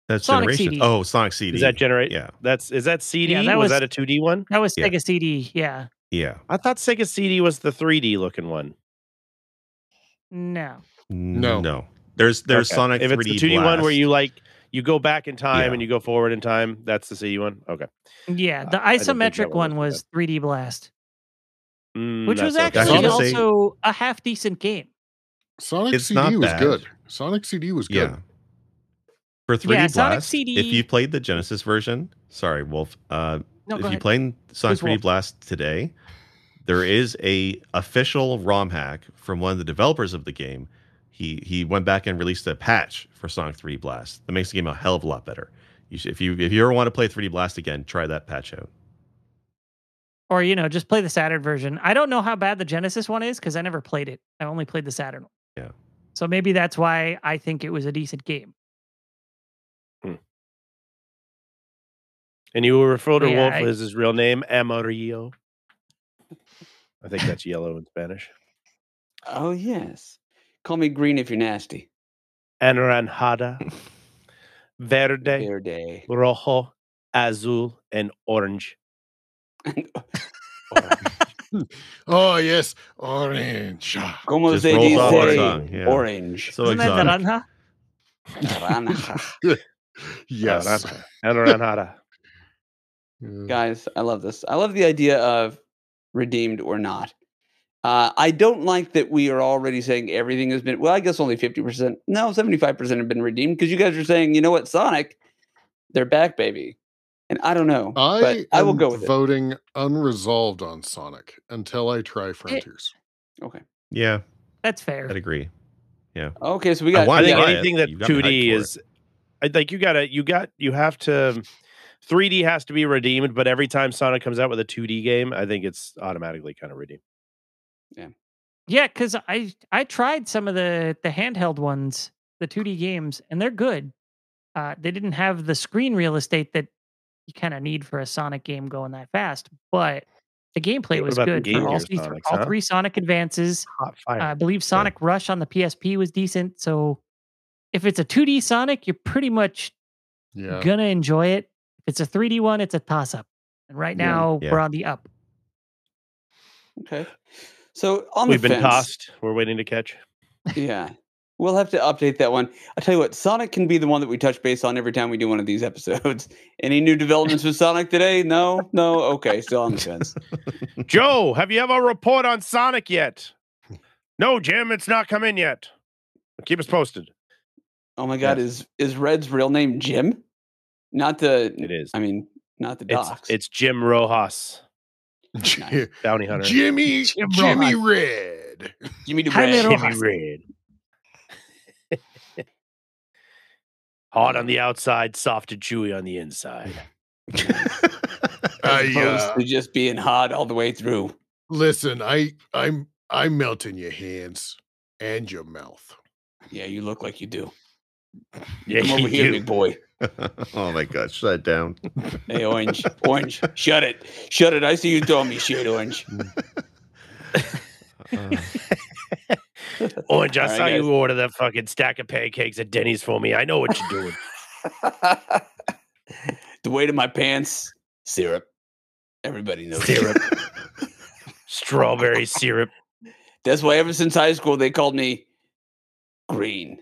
That's Sonic generation. CD. Oh, Sonic CD. Is that generate? Yeah. That's is that CD? Yeah, that was, was- that a 2D one? that was Yeah. Sega CD. Yeah. Yeah. I thought Sega CD was the 3D looking one. No. No. No. There's there's Okay. Sonic If 3D it's the 2D one where you like you go back in time Yeah. and you go forward in time, that's the CD one. Okay. Yeah. The I didn't think that isometric one one was was 3D Blast, Mm, which was that's okay. actually Actually, let's say- also a half decent game. Sonic It's CD not was bad. good. Sonic CD was good. Yeah. For 3D Yeah, Sonic Blast, CD if you played the Genesis version, sorry, Wolf. Uh, No, if you ahead. played Sonic Who's 3D Wolf? Blast today, there is a official ROM hack from one of the developers of the game. He he went back and released a patch for Sonic 3D Blast that makes the game a hell of a lot better. You should, if you if you ever want to play 3D Blast again, try that patch out. Or, you know, just play the Saturn version. I don't know how bad the Genesis one is because I never played it. I only played the Saturn one. Yeah. So maybe that's why I think it was a decent game. Hmm. And you refer to Yeah, Wolf I- as his real name, Amarillo. I think that's yellow in Spanish. Oh yes. Call me green if you're nasty. Anaranjada, verde, Verde. rojo, azul, and orange. (laughs) (laughs) Oh yes, orange. Ah, Como Just se off the dice tongue, yeah. orange. So Isn't that exotic. naranja? Naranja. (laughs) Yes. Naranja- Anaranjada. Guys, I love this. I love the idea of redeemed or not. Uh, I don't like that we are already saying everything has been. Well, I guess only fifty percent. No, seventy-five percent have been redeemed because you guys are saying, you know what, Sonic, they're back, baby. And I don't know, I but I will go with it. voting unresolved on Sonic until I try Frontiers. Okay. Yeah, That's fair. I'd agree. Yeah. Okay, so we got. want I think to it. anything that You got me hyped 2D is, I like you gotta, you got, you have to. 3D has to be redeemed, but every time Sonic comes out with a 2D game, I think it's automatically kind of redeemed. Yeah, Yeah, because I I tried some of the the handheld ones, the 2D games, and they're good. Uh, they didn't have the screen real estate that you kind of need for a Sonic game going that fast, but the gameplay was good Game for all, three, Sonics, all huh? three Sonic Advances. I believe Sonic Rush on the PSP was decent. So if it's a 2D Sonic, you're pretty much Yeah. gonna enjoy it. If it's a 3D one, it's a toss up. And right Yeah. now Yeah. we're on the up. Okay. So on the We've the been fence, tossed. We're waiting to catch. Yeah. We'll have to update that one. I'll tell you what, Sonic can be the one that we touch base on every time we do one of these episodes. (laughs) Any new developments with Sonic today? No, no. Okay, still on the fence. Joe, have you have a report on Sonic yet? No, Jim, it's not come in yet. Keep us posted. Oh my God, is is Red's real name Jim? Not the. It is. I mean, not the It's, docs. it's Jim Rojas, J- (laughs) bounty hunter. Jimmy Jim Jimmy Rojas. Red. Jimmy the Jaime Red. Rojas. Jimmy Red. Hard on the outside, soft and chewy on the inside. (laughs) as I, opposed uh, to just being hot all the way through. listen, I I'm I'm melting your hands and your mouth. Yeah, you look like you do. Yeah, Come over you here, do. big boy. (laughs) oh my god, shut it down. (laughs) Hey, Orange, Orange, shut it, shut it. I see you throwing me shit, Orange. (laughs) Uh, Orange, I All right, saw guys. you order that fucking stack of pancakes at Denny's for me. I know what you're doing. the weight of my pants, syrup. Everybody knows Syrup. Strawberry syrup. That's why ever since high school they called me green.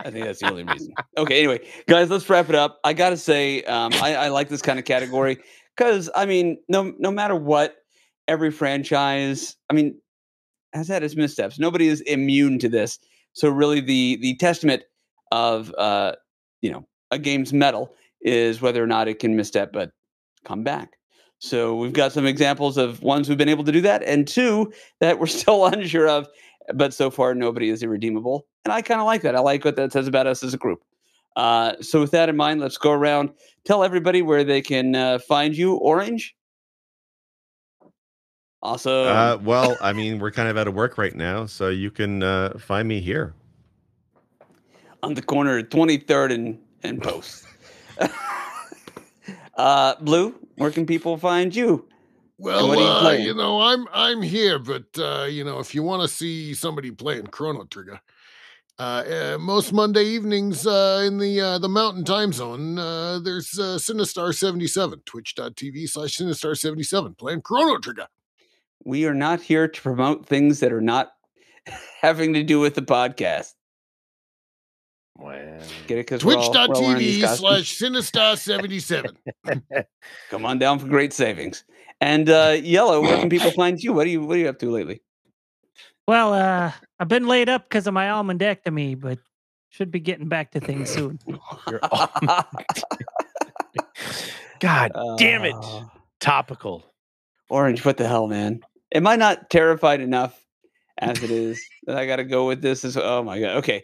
I think that's the only reason. Okay, anyway, guys, let's wrap it up. I gotta say, um, I, I like this kind of category because I mean, no no matter what, every franchise, I mean, has had its missteps. Nobody is immune to this. So really, the the testament of uh, you know a game's metal is whether or not it can misstep but come back. So we've got some examples of ones who've been able to do that, and two that we're (laughs) still unsure of. But so far, nobody is irredeemable, and I kind of like that. I like what that says about us as a group. Uh, so with that in mind, let's go around. Tell everybody where they can uh, find you. Orange. Awesome. uh, well, I mean, we're kind of out of work right now, so you can uh, find me here. on the corner 23rd and, and (laughs) Post. (laughs) uh, Blue, where can people find you? Well, what are you uh, you know, I'm I'm here, but uh, you know, if you want to see somebody playing Chrono Trigger, uh, uh, most Monday evenings uh, in the uh, the Mountain Time Zone, uh, there's uh, Sinistar seventy seven, Twitch.tv slash Sinistar seventy seven, playing Chrono Trigger. We are not here to promote things that are not (laughs) having to do with the podcast. Wow. Get it? Because Twitch.tv slash Sinistar seventy seven. (laughs) Come on down for great savings. And uh, Yellow, where can people find you? What are you What are you up to lately? Well, uh, I've been laid up because of my almondectomy, but should be getting back to things soon. (laughs) You're (laughs) God damn it. Uh, Topical. Orange, what the hell, man? Am I not terrified enough as it is that I got to go with this? As oh my god. Okay,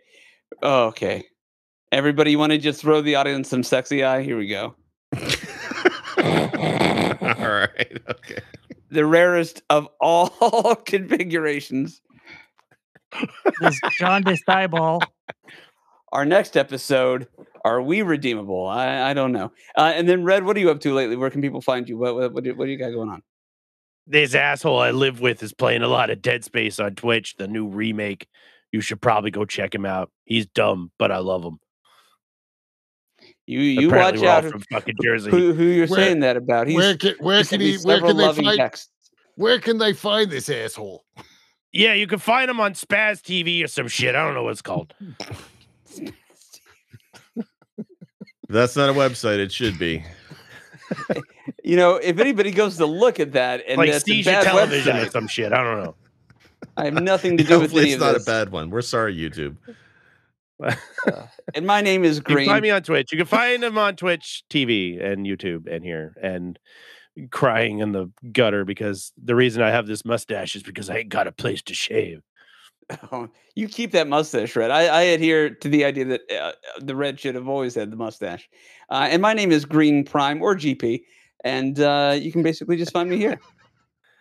oh, okay. Everybody, you want to just throw the audience some sexy eye? Here we go. (laughs) All right. (laughs) Okay. The rarest of all (laughs) configurations. This jaundiced eyeball. Our next episode. Are we redeemable? I, I don't know. Uh, and then Red, what are you up to lately? Where can people find you? What what what do, what do you got going on? This asshole I live with is playing a lot of Dead Space on Twitch, the new remake. You should probably go check him out. He's dumb, but I love him. You you Apparently watch out from fucking Jersey. who who you're Where- saying that about. He's Where can where can he where can they loving find texts. where can they find this asshole? Yeah, you can find him on Spaz TV or some shit. I don't know what it's called. (laughs) That's not a website. It should be. (laughs) You know, if anybody goes to look at that and like that's a Seizure bad Television or some shit. I don't know. I have nothing (laughs) to do with Hopefully, any it's not this. a bad one. We're sorry, YouTube. (laughs) And my name is You can Green. find me on Twitch. You can find him on Twitch TV and YouTube and here and crying in the gutter because the reason I have this mustache is because I ain't got a place to shave. Oh, you keep that mustache, Red. I, I adhere to the idea that uh, the Red should have always had the mustache. Uh, and my name is Green Prime or GP, and uh, you can basically just find me here. (laughs)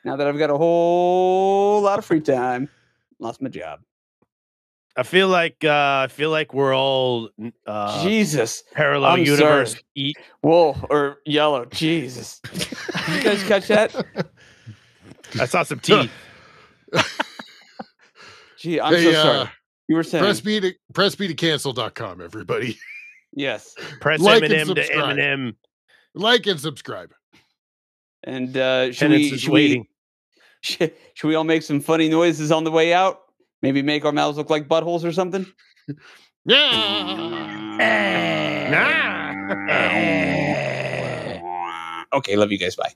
Now that I've got a whole lot of free time, lost my job. I feel like uh, I feel like we're all uh, Jesus, parallel I'm universe. sorry. Eat. wool or yellow. Jesus, (laughs) you guys catch that? I saw some teeth. (laughs) Gee, I'm Hey, so uh, sorry. You were saying Press B to press B to cancel.com, everybody. (laughs) yes, Press Like and Eminem to subscribe. Eminem. Like and subscribe. and uh, should Penance we? Should we, should, should we all make some funny noises on the way out? Maybe make our mouths look like buttholes or something. Yeah. (laughs) (laughs) okay, love you guys. Bye.